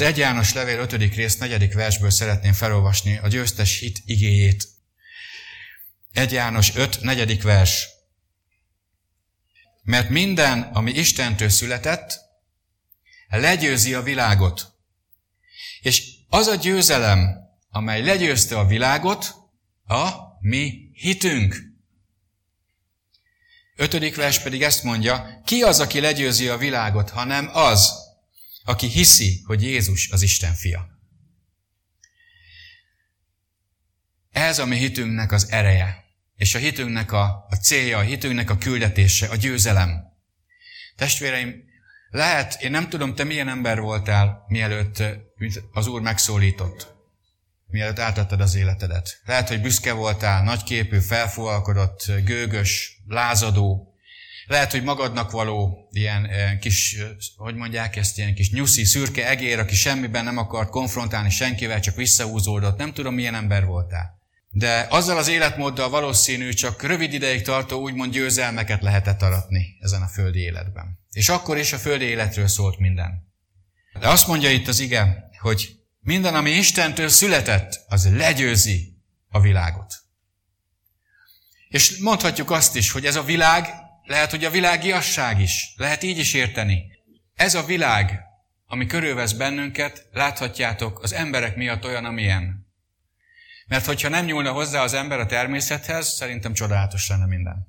Az 1 János levél 5. rész 4. versből szeretném felolvasni a győztes hit igéjét. 1 János 5. 4. vers. Mert minden, ami Istentől született, legyőzi a világot. És az a győzelem, amely legyőzte a világot, a mi hitünk. Ötödik vers pedig ezt mondja, ki az, aki legyőzi a világot, hanem az, aki hiszi, hogy Jézus az Isten fia. Ez a mi hitünknek az ereje, és a hitünknek a, a célja, a hitünknek a küldetése, a győzelem. Testvéreim, lehet, én nem tudom, te milyen ember voltál, mielőtt az Úr megszólított, mielőtt átadtad az életedet. Lehet, hogy büszke voltál, nagyképű, felfúvalkodott, gőgös, lázadó, lehet, hogy magadnak való ilyen eh, kis, eh, hogy mondják ezt, ilyen kis nyuszi, szürke egér, aki semmiben nem akart konfrontálni senkivel, csak visszahúzódott. Nem tudom, milyen ember voltál. De azzal az életmóddal valószínű csak rövid ideig tartó úgymond győzelmeket lehetett aratni ezen a földi életben. És akkor is a földi életről szólt minden. De azt mondja itt az ige, hogy minden, ami Istentől született, az legyőzi a világot. És mondhatjuk azt is, hogy ez a világ lehet, hogy a világiasság is. Lehet így is érteni. Ez a világ, ami körülvesz bennünket, láthatjátok, az emberek miatt olyan, amilyen. Mert hogyha nem nyúlna hozzá az ember a természethez, szerintem csodálatos lenne minden.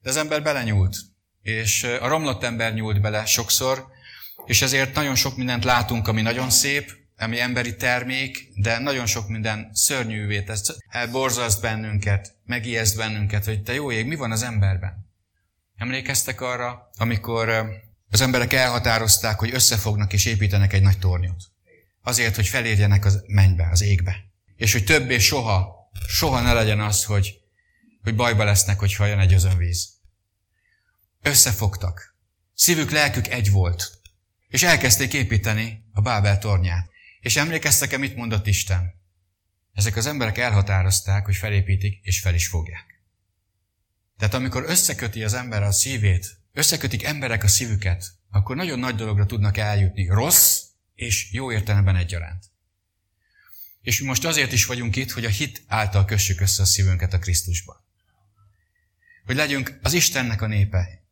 De az ember belenyúlt, és a romlott ember nyúlt bele sokszor, és ezért nagyon sok mindent látunk, ami nagyon szép, ami emberi termék, de nagyon sok minden szörnyűvé tesz, borzaszt bennünket, megijeszt bennünket, hogy te jó ég, mi van az emberben? Emlékeztek arra, amikor az emberek elhatározták, hogy összefognak és építenek egy nagy tornyot. Azért, hogy felérjenek az mennybe, az égbe. És hogy többé soha, soha ne legyen az, hogy, hogy bajba lesznek, hogy jön egy özönvíz. Összefogtak. Szívük, lelkük egy volt. És elkezdték építeni a Bábel tornyát. És emlékeztek-e, mit mondott Isten? Ezek az emberek elhatározták, hogy felépítik, és fel is fogják. Tehát amikor összeköti az ember a szívét, összekötik emberek a szívüket, akkor nagyon nagy dologra tudnak eljutni. Rossz és jó értelemben egyaránt. És mi most azért is vagyunk itt, hogy a hit által kössük össze a szívünket a Krisztusba. Hogy legyünk az Istennek a népe,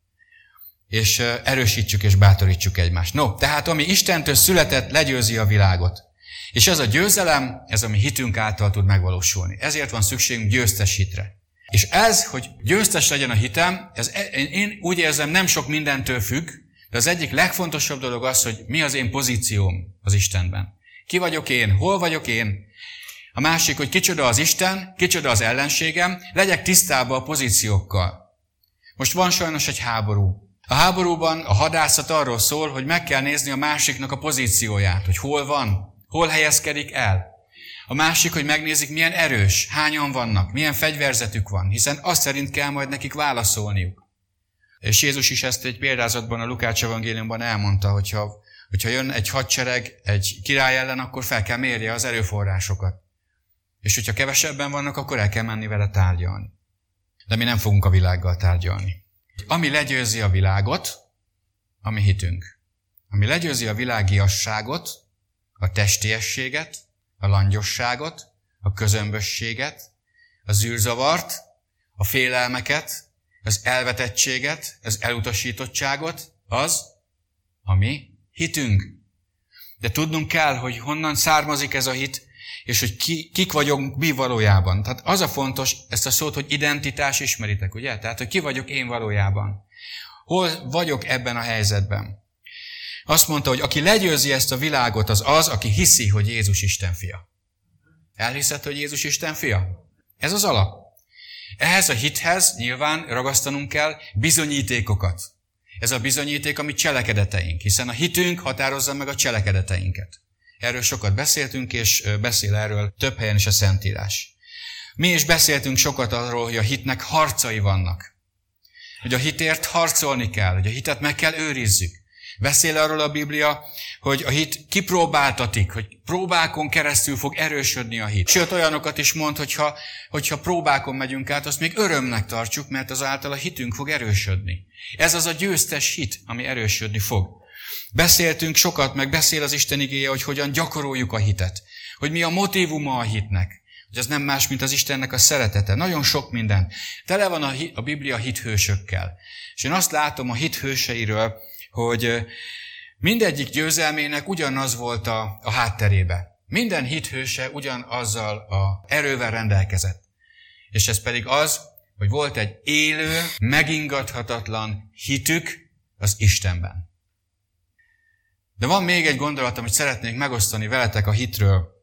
és erősítsük és bátorítsuk egymást. No, tehát ami Istentől született, legyőzi a világot. És ez a győzelem, ez a mi hitünk által tud megvalósulni. Ezért van szükségünk győztes hitre. És ez, hogy győztes legyen a hitem, ez, e- én úgy érzem, nem sok mindentől függ, de az egyik legfontosabb dolog az, hogy mi az én pozícióm az Istenben. Ki vagyok én? Hol vagyok én? A másik, hogy kicsoda az Isten, kicsoda az ellenségem, legyek tisztában a pozíciókkal. Most van sajnos egy háború. A háborúban a hadászat arról szól, hogy meg kell nézni a másiknak a pozícióját, hogy hol van, hol helyezkedik el. A másik, hogy megnézik, milyen erős, hányan vannak, milyen fegyverzetük van, hiszen azt szerint kell majd nekik válaszolniuk. És Jézus is ezt egy példázatban a Lukács evangéliumban elmondta, hogyha, hogyha jön egy hadsereg egy király ellen, akkor fel kell mérje az erőforrásokat. És hogyha kevesebben vannak, akkor el kell menni vele tárgyalni. De mi nem fogunk a világgal tárgyalni. Ami legyőzi a világot, ami hitünk. Ami legyőzi a világiasságot, a testiességet, a langyosságot, a közömbösséget, a zűrzavart, a félelmeket, az elvetettséget, az elutasítottságot, az, ami hitünk. De tudnunk kell, hogy honnan származik ez a hit, és hogy ki, kik vagyunk mi valójában. Tehát az a fontos, ezt a szót, hogy identitás ismeritek, ugye? Tehát, hogy ki vagyok én valójában. Hol vagyok ebben a helyzetben? Azt mondta, hogy aki legyőzi ezt a világot, az az, aki hiszi, hogy Jézus Isten fia. Elhiszed, hogy Jézus Isten fia? Ez az alap. Ehhez a hithez nyilván ragasztanunk kell bizonyítékokat. Ez a bizonyíték a mi cselekedeteink, hiszen a hitünk határozza meg a cselekedeteinket. Erről sokat beszéltünk, és beszél erről több helyen is a Szentírás. Mi is beszéltünk sokat arról, hogy a hitnek harcai vannak. Hogy a hitért harcolni kell, hogy a hitet meg kell őrizzük. Beszél arról a Biblia, hogy a hit kipróbáltatik, hogy próbákon keresztül fog erősödni a hit. Sőt, olyanokat is mond, hogyha, hogyha próbákon megyünk át, azt még örömnek tartjuk, mert azáltal a hitünk fog erősödni. Ez az a győztes hit, ami erősödni fog. Beszéltünk sokat, meg beszél az Isten igéje, hogy hogyan gyakoroljuk a hitet. Hogy mi a motivuma a hitnek. Hogy az nem más, mint az Istennek a szeretete. Nagyon sok minden. Tele van a, a Biblia hithősökkel. És én azt látom a hithőseiről, hogy mindegyik győzelmének ugyanaz volt a, a hátterébe. Minden hithőse ugyanazzal a erővel rendelkezett. És ez pedig az, hogy volt egy élő, megingathatatlan hitük az Istenben. De van még egy gondolat, amit szeretnék megosztani veletek a hitről.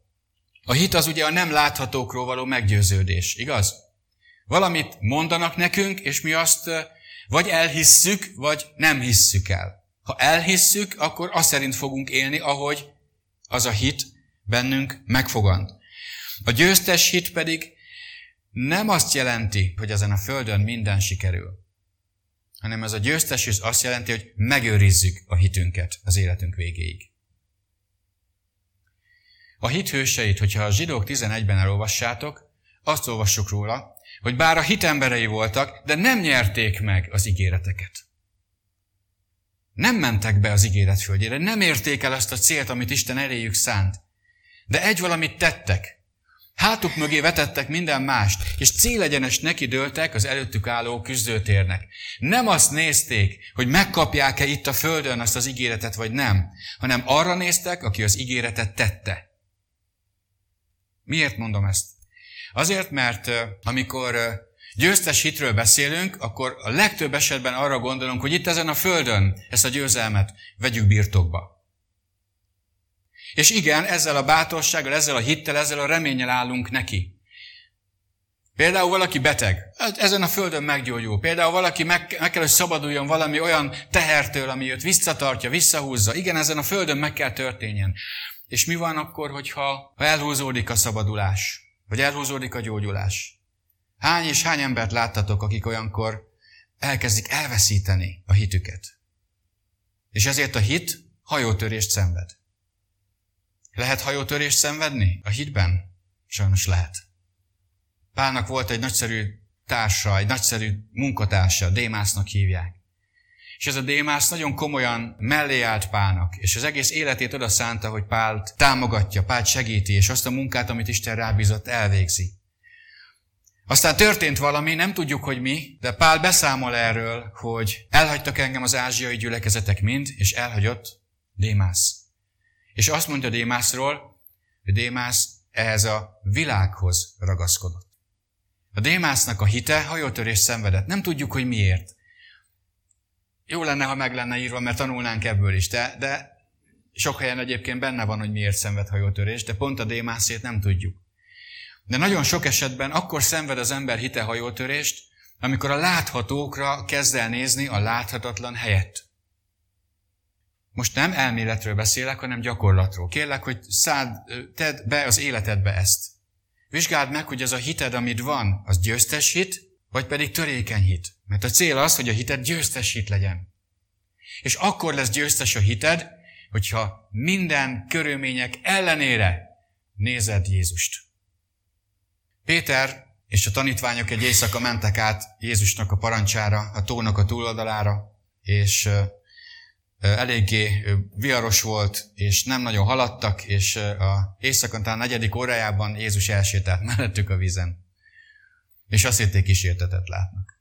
A hit az ugye a nem láthatókról való meggyőződés, igaz? Valamit mondanak nekünk, és mi azt vagy elhisszük, vagy nem hisszük el. Ha elhisszük, akkor azt szerint fogunk élni, ahogy az a hit bennünk megfogant. A győztes hit pedig nem azt jelenti, hogy ezen a földön minden sikerül, hanem ez a győztes hit azt jelenti, hogy megőrizzük a hitünket az életünk végéig. A hit hőseit, hogyha a zsidók 11-ben elolvassátok, azt olvassuk róla, hogy bár a hitemberei voltak, de nem nyerték meg az ígéreteket. Nem mentek be az ígéret földjére, nem érték el azt a célt, amit Isten eléjük szánt. De egy valamit tettek. Hátuk mögé vetettek minden mást, és célegyenes neki dőltek az előttük álló küzdőtérnek. Nem azt nézték, hogy megkapják-e itt a földön azt az ígéretet, vagy nem, hanem arra néztek, aki az ígéretet tette. Miért mondom ezt? Azért, mert amikor győztes hitről beszélünk, akkor a legtöbb esetben arra gondolunk, hogy itt ezen a földön ezt a győzelmet vegyük birtokba. És igen, ezzel a bátorsággal, ezzel a hittel, ezzel a reménnyel állunk neki. Például valaki beteg, hát ezen a földön meggyógyul. Például valaki meg, meg kell, hogy szabaduljon valami olyan tehertől, ami őt visszatartja, visszahúzza. Igen, ezen a földön meg kell történjen. És mi van akkor, hogyha ha elhúzódik a szabadulás? Vagy elhúzódik a gyógyulás? Hány és hány embert láttatok, akik olyankor elkezdik elveszíteni a hitüket? És ezért a hit hajótörést szenved. Lehet hajótörést szenvedni a hitben? Sajnos lehet. Pálnak volt egy nagyszerű társa, egy nagyszerű munkatársa, Démásznak hívják. És ez a Démász nagyon komolyan mellé állt Pálnak, és az egész életét oda szánta, hogy Pált támogatja, Pált segíti, és azt a munkát, amit Isten rábízott, elvégzi. Aztán történt valami, nem tudjuk, hogy mi, de Pál beszámol erről, hogy elhagytak engem az ázsiai gyülekezetek mind, és elhagyott Démász. És azt mondja Démászról, hogy Démász ehhez a világhoz ragaszkodott. A Démásznak a hite hajótörés szenvedett. Nem tudjuk, hogy miért. Jó lenne, ha meg lenne írva, mert tanulnánk ebből is, de, de sok helyen egyébként benne van, hogy miért szenved hajótörés, de pont a Démászét nem tudjuk. De nagyon sok esetben akkor szenved az ember hite hajótörést, amikor a láthatókra kezd el nézni a láthatatlan helyett. Most nem elméletről beszélek, hanem gyakorlatról. Kérlek, hogy szád, tedd be az életedbe ezt. Vizsgáld meg, hogy az a hited, amit van, az győztes hit, vagy pedig törékeny hit. Mert a cél az, hogy a hited győztes hit legyen. És akkor lesz győztes a hited, hogyha minden körülmények ellenére nézed Jézust. Péter és a tanítványok egy éjszaka mentek át Jézusnak a parancsára, a tónak a túloldalára, és eléggé viharos volt, és nem nagyon haladtak, és a éjszakon talán negyedik órájában Jézus elsétált mellettük a vízen. És azt hitték kísértetet látnak.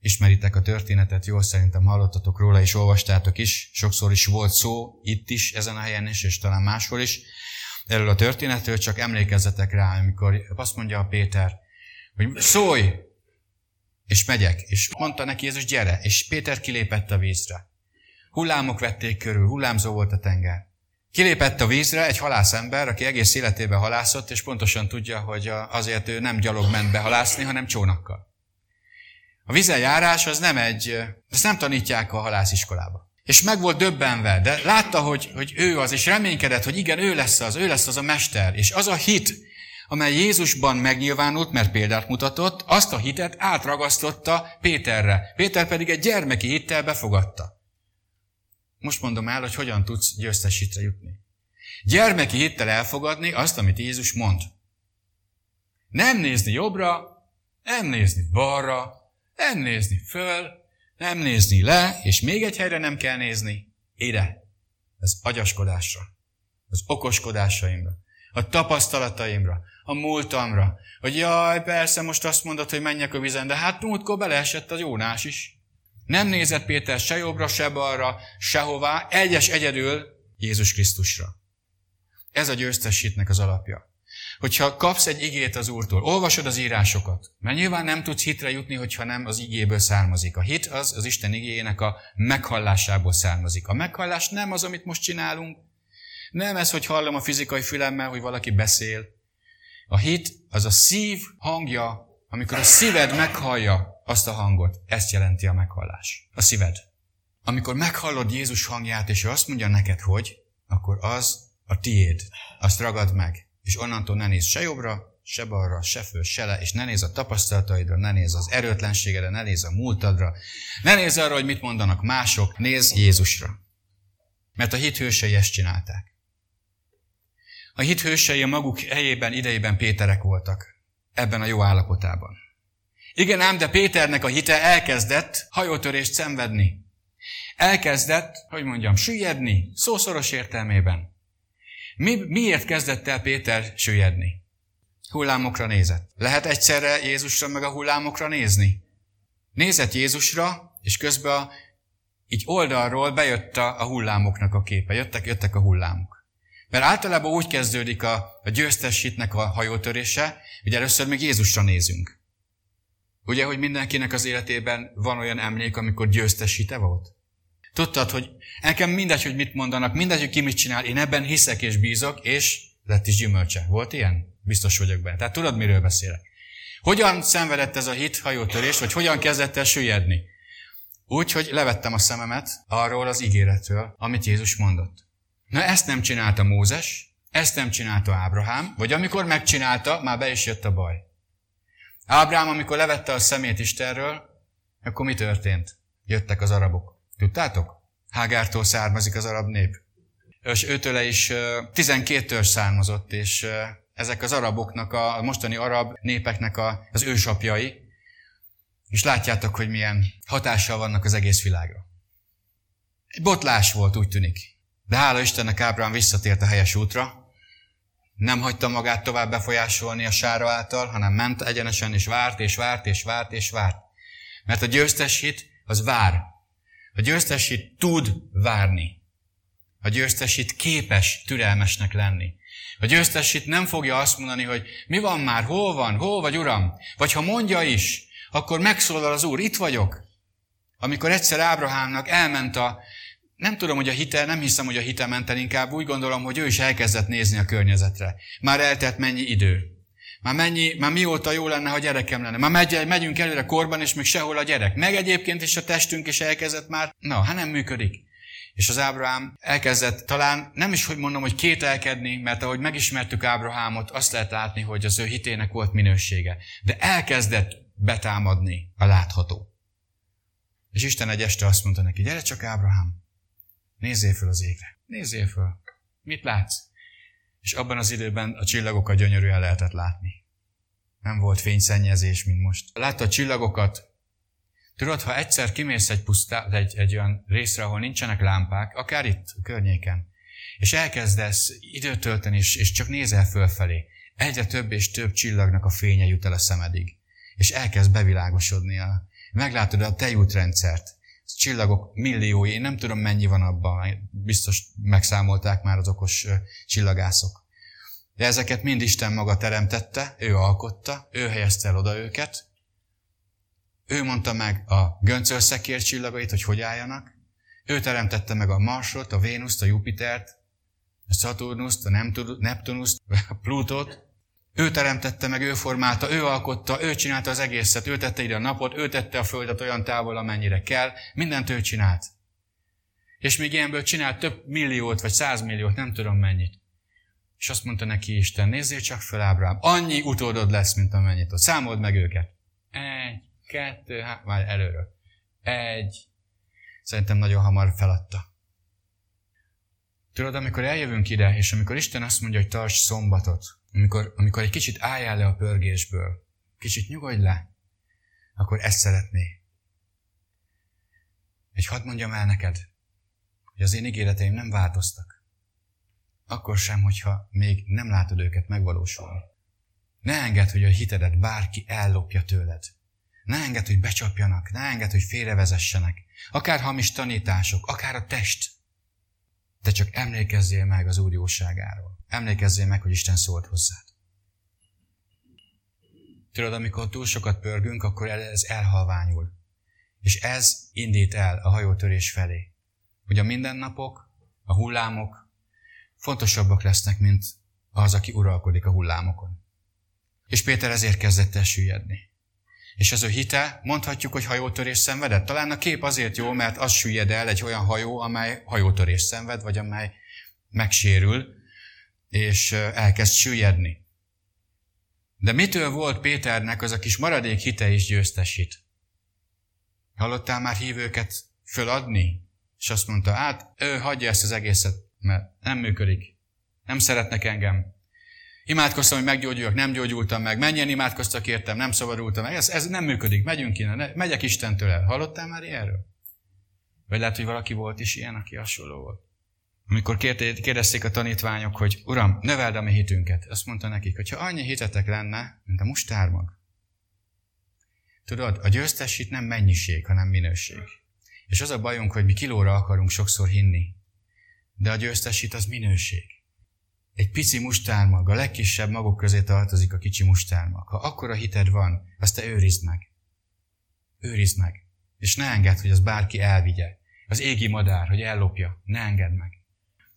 Ismeritek a történetet, jól szerintem hallottatok róla, és olvastátok is. Sokszor is volt szó itt is, ezen a helyen is, és talán máshol is. Erről a történetről csak emlékezzetek rá, amikor azt mondja a Péter, hogy szólj, és megyek. És mondta neki Jézus, gyere, és Péter kilépett a vízre. Hullámok vették körül, hullámzó volt a tenger. Kilépett a vízre egy halászember, aki egész életében halászott, és pontosan tudja, hogy azért ő nem gyalog ment behalászni, hanem csónakkal. A vízen járás az nem egy, ezt nem tanítják a halásziskolába. És meg volt döbbenve, de látta, hogy, hogy ő az, és reménykedett, hogy igen, ő lesz az, ő lesz az a mester. És az a hit, amely Jézusban megnyilvánult, mert példát mutatott, azt a hitet átragasztotta Péterre. Péter pedig egy gyermeki hittel befogadta. Most mondom el, hogy hogyan tudsz győztes hitre jutni. Gyermeki hittel elfogadni azt, amit Jézus mond. Nem nézni jobbra, nem nézni balra, nem nézni föl, nem nézni le, és még egy helyre nem kell nézni, ide. az agyaskodásra, az okoskodásaimra, a tapasztalataimra, a múltamra, hogy jaj, persze most azt mondod, hogy menjek a vizen, de hát múltkor beleesett a Jónás is. Nem nézett Péter se jobbra, se balra, sehová, egyes egyedül Jézus Krisztusra. Ez a győztesítnek az alapja. Hogyha kapsz egy igét az Úrtól, olvasod az írásokat, mert nyilván nem tudsz hitre jutni, hogyha nem az igéből származik. A hit az az Isten igéjének a meghallásából származik. A meghallás nem az, amit most csinálunk, nem ez, hogy hallom a fizikai fülemmel, hogy valaki beszél. A hit az a szív hangja, amikor a szíved meghallja azt a hangot. Ezt jelenti a meghallás. A szíved. Amikor meghallod Jézus hangját, és ő azt mondja neked, hogy, akkor az a tiéd. Azt ragad meg. És onnantól ne nézz se jobbra, se balra, se föl, se le, és ne nézz a tapasztalataidra, ne nézz az erőtlenségedre, ne nézz a múltadra, ne nézz arra, hogy mit mondanak mások, nézz Jézusra. Mert a hit hősei ezt csinálták. A hit hősei a maguk helyében, idejében Péterek voltak, ebben a jó állapotában. Igen ám, de Péternek a hite elkezdett hajótörést szenvedni. Elkezdett, hogy mondjam, süllyedni, szószoros értelmében. Mi, miért kezdett el Péter süllyedni? Hullámokra nézett. Lehet egyszerre Jézusra meg a hullámokra nézni? Nézett Jézusra, és közben a, így oldalról bejött a, a hullámoknak a képe. Jöttek, jöttek a hullámok. Mert általában úgy kezdődik a, a győztes hitnek a hajótörése, hogy először még Jézusra nézünk. Ugye, hogy mindenkinek az életében van olyan emlék, amikor győztes hite volt? Tudtad, hogy nekem mindegy, hogy mit mondanak, mindegy, hogy ki mit csinál, én ebben hiszek és bízok, és lett is gyümölcse. Volt ilyen? Biztos vagyok benne. Tehát tudod, miről beszélek. Hogyan szenvedett ez a hit hajótörés, vagy hogyan kezdett el süllyedni? Úgy, hogy levettem a szememet arról az ígéretről, amit Jézus mondott. Na ezt nem csinálta Mózes, ezt nem csinálta Ábrahám, vagy amikor megcsinálta, már be is jött a baj. Ábrám, amikor levette a szemét Istenről, akkor mi történt? Jöttek az arabok. Tudtátok? Hágártól származik az arab nép. És őtőle is 12 törzs származott, és ezek az araboknak, a mostani arab népeknek az ősapjai, és látjátok, hogy milyen hatással vannak az egész világra. Egy botlás volt, úgy tűnik. De hála Istennek Ábrám visszatért a helyes útra, nem hagyta magát tovább befolyásolni a sára által, hanem ment egyenesen, és várt, és várt, és várt, és várt. Mert a győztes hit, az vár. A győztes tud várni. A győztes képes türelmesnek lenni. A győztes nem fogja azt mondani, hogy mi van már, hol van, hol vagy uram? Vagy ha mondja is, akkor megszólal az úr, itt vagyok. Amikor egyszer Ábrahámnak elment a, nem tudom, hogy a hite, nem hiszem, hogy a hite ment el, inkább úgy gondolom, hogy ő is elkezdett nézni a környezetre. Már eltelt mennyi idő. Már, mennyi, már mióta jó lenne, ha gyerekem lenne. Már megy, megyünk előre korban, és még sehol a gyerek. Meg egyébként is a testünk is elkezdett már. Na, hát nem működik. És az Ábrahám elkezdett talán, nem is hogy mondom, hogy kételkedni, mert ahogy megismertük Ábrahámot, azt lehet látni, hogy az ő hitének volt minősége. De elkezdett betámadni a látható. És Isten egy este azt mondta neki, gyere csak Ábrahám, Nézzél föl az égre. Nézzél föl. Mit látsz? És abban az időben a csillagokat gyönyörűen lehetett látni. Nem volt fényszennyezés, mint most. Látta a csillagokat. Tudod, ha egyszer kimész egy, pusztá, egy, egy olyan részre, ahol nincsenek lámpák, akár itt, a környéken, és elkezdesz időt tölteni, és, és csak nézel fölfelé, egyre több és több csillagnak a fénye jut el a szemedig. És elkezd bevilágosodni. A, meglátod a tejútrendszert csillagok milliói, én nem tudom mennyi van abban, biztos megszámolták már az okos csillagászok. De ezeket mind Isten maga teremtette, ő alkotta, ő helyezte el oda őket, ő mondta meg a göncölszekér csillagait, hogy hogy álljanak, ő teremtette meg a Marsot, a Vénuszt, a Jupitert, a Saturnuszt, a Neptunuszt, a Plutót, ő teremtette meg, ő formálta, ő alkotta, ő csinálta az egészet, ő tette ide a napot, ő tette a földet olyan távol, amennyire kell, mindent ő csinált. És még ilyenből csinált több milliót, vagy százmilliót, nem tudom mennyit. És azt mondta neki Isten, nézzél csak fel Ábrám, annyi utódod lesz, mint amennyit ott. Számold meg őket. Egy, kettő, hát már előről. Egy. Szerintem nagyon hamar feladta. Tudod, amikor eljövünk ide, és amikor Isten azt mondja, hogy tarts szombatot, amikor, amikor egy kicsit álljál le a pörgésből, kicsit nyugodj le, akkor ezt szeretné. Egy hadd mondjam el neked, hogy az én ígéreteim nem változtak. Akkor sem, hogyha még nem látod őket megvalósulni. Ne engedd, hogy a hitedet bárki ellopja tőled. Ne engedd, hogy becsapjanak, ne engedd, hogy félrevezessenek. Akár hamis tanítások, akár a test. Te csak emlékezzél meg az Úr jóságáról. Emlékezzél meg, hogy Isten szólt hozzád. Tudod, amikor túl sokat pörgünk, akkor ez elhalványul. És ez indít el a hajótörés felé. Hogy a mindennapok, a hullámok fontosabbak lesznek, mint az, aki uralkodik a hullámokon. És Péter ezért kezdett el süllyedni. És az ő hite, mondhatjuk, hogy hajótörés szenvedett. Talán a kép azért jó, mert az süllyed el egy olyan hajó, amely hajótörés szenved, vagy amely megsérül, és elkezd süllyedni. De mitől volt Péternek az a kis maradék hite is győztesít? Hallottál már hívőket föladni? És azt mondta, hát ő hagyja ezt az egészet, mert nem működik. Nem szeretnek engem. Imádkoztam, hogy meggyógyuljak, nem gyógyultam meg. Menjen imádkoztak értem, nem szabadultam meg. Ez, ez nem működik, megyünk innen, megyek Istentől el. Hallottál már ilyenről? Vagy lehet, hogy valaki volt is ilyen, aki hasonló volt. Amikor kérdezték a tanítványok, hogy Uram, növeld a mi hitünket, azt mondta nekik, hogy ha annyi hitetek lenne, mint a mustármag. Tudod, a győztes hit nem mennyiség, hanem minőség. És az a bajunk, hogy mi kilóra akarunk sokszor hinni. De a győztes hit az minőség. Egy pici mustármag, a legkisebb magok közé tartozik a kicsi mustármag. Ha akkora hited van, azt te őrizd meg. Őrizd meg. És ne engedd, hogy az bárki elvigye. Az égi madár, hogy ellopja. Ne engedd meg.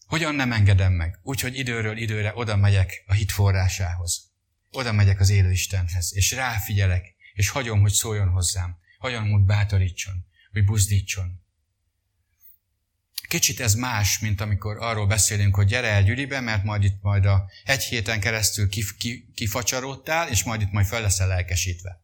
Hogyan nem engedem meg? Úgyhogy időről időre oda megyek a hit forrásához. Oda megyek az élő Istenhez, és ráfigyelek, és hagyom, hogy szóljon hozzám. Hagyom, hogy bátorítson, hogy buzdítson. Kicsit ez más, mint amikor arról beszélünk, hogy gyere el Gyüribe, mert majd itt majd a egy héten keresztül kif, ki, kifacsarodtál, és majd itt majd fel leszel lelkesítve.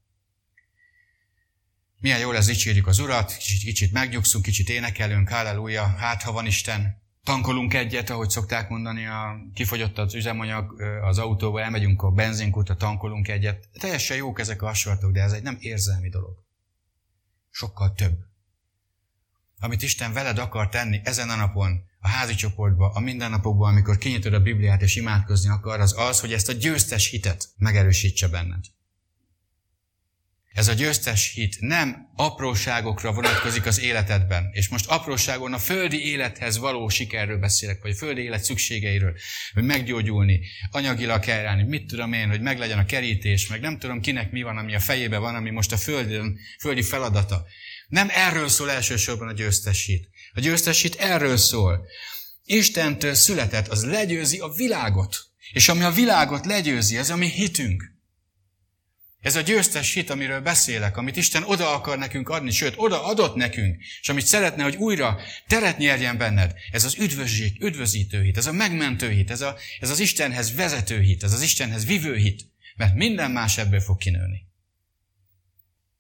Milyen jól ez dicsérjük az Urat, kicsit, kicsit megnyugszunk, kicsit énekelünk, halleluja, hát ha van Isten, tankolunk egyet, ahogy szokták mondani, a, kifogyott az üzemanyag az autóba, elmegyünk a benzinkútra, tankolunk egyet. Teljesen jók ezek a hasonlatok, de ez egy nem érzelmi dolog. Sokkal több. Amit Isten veled akar tenni ezen a napon, a házi csoportban, a mindennapokban, amikor kinyitod a Bibliát és imádkozni akar, az az, hogy ezt a győztes hitet megerősítse benned. Ez a győztes hit nem apróságokra vonatkozik az életedben. És most apróságon a földi élethez való sikerről beszélek, vagy a földi élet szükségeiről, hogy meggyógyulni, anyagilag kell állni, mit tudom én, hogy meglegyen a kerítés, meg nem tudom kinek mi van, ami a fejébe van, ami most a földi, földi feladata. Nem erről szól elsősorban a győztes hit. A győztes hit erről szól. Istentől született, az legyőzi a világot. És ami a világot legyőzi, az a mi hitünk. Ez a győztes hit, amiről beszélek, amit Isten oda akar nekünk adni, sőt, oda adott nekünk, és amit szeretne, hogy újra teret nyerjen benned, ez az üdvözség, üdvözítő hit, ez a megmentő hit, ez, a, ez az Istenhez vezető hit, ez az Istenhez vivő hit, mert minden más ebből fog kinőni.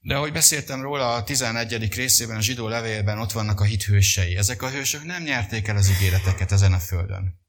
De ahogy beszéltem róla a 11. részében, a zsidó levélben ott vannak a hithősei. Ezek a hősök nem nyerték el az ígéreteket ezen a földön.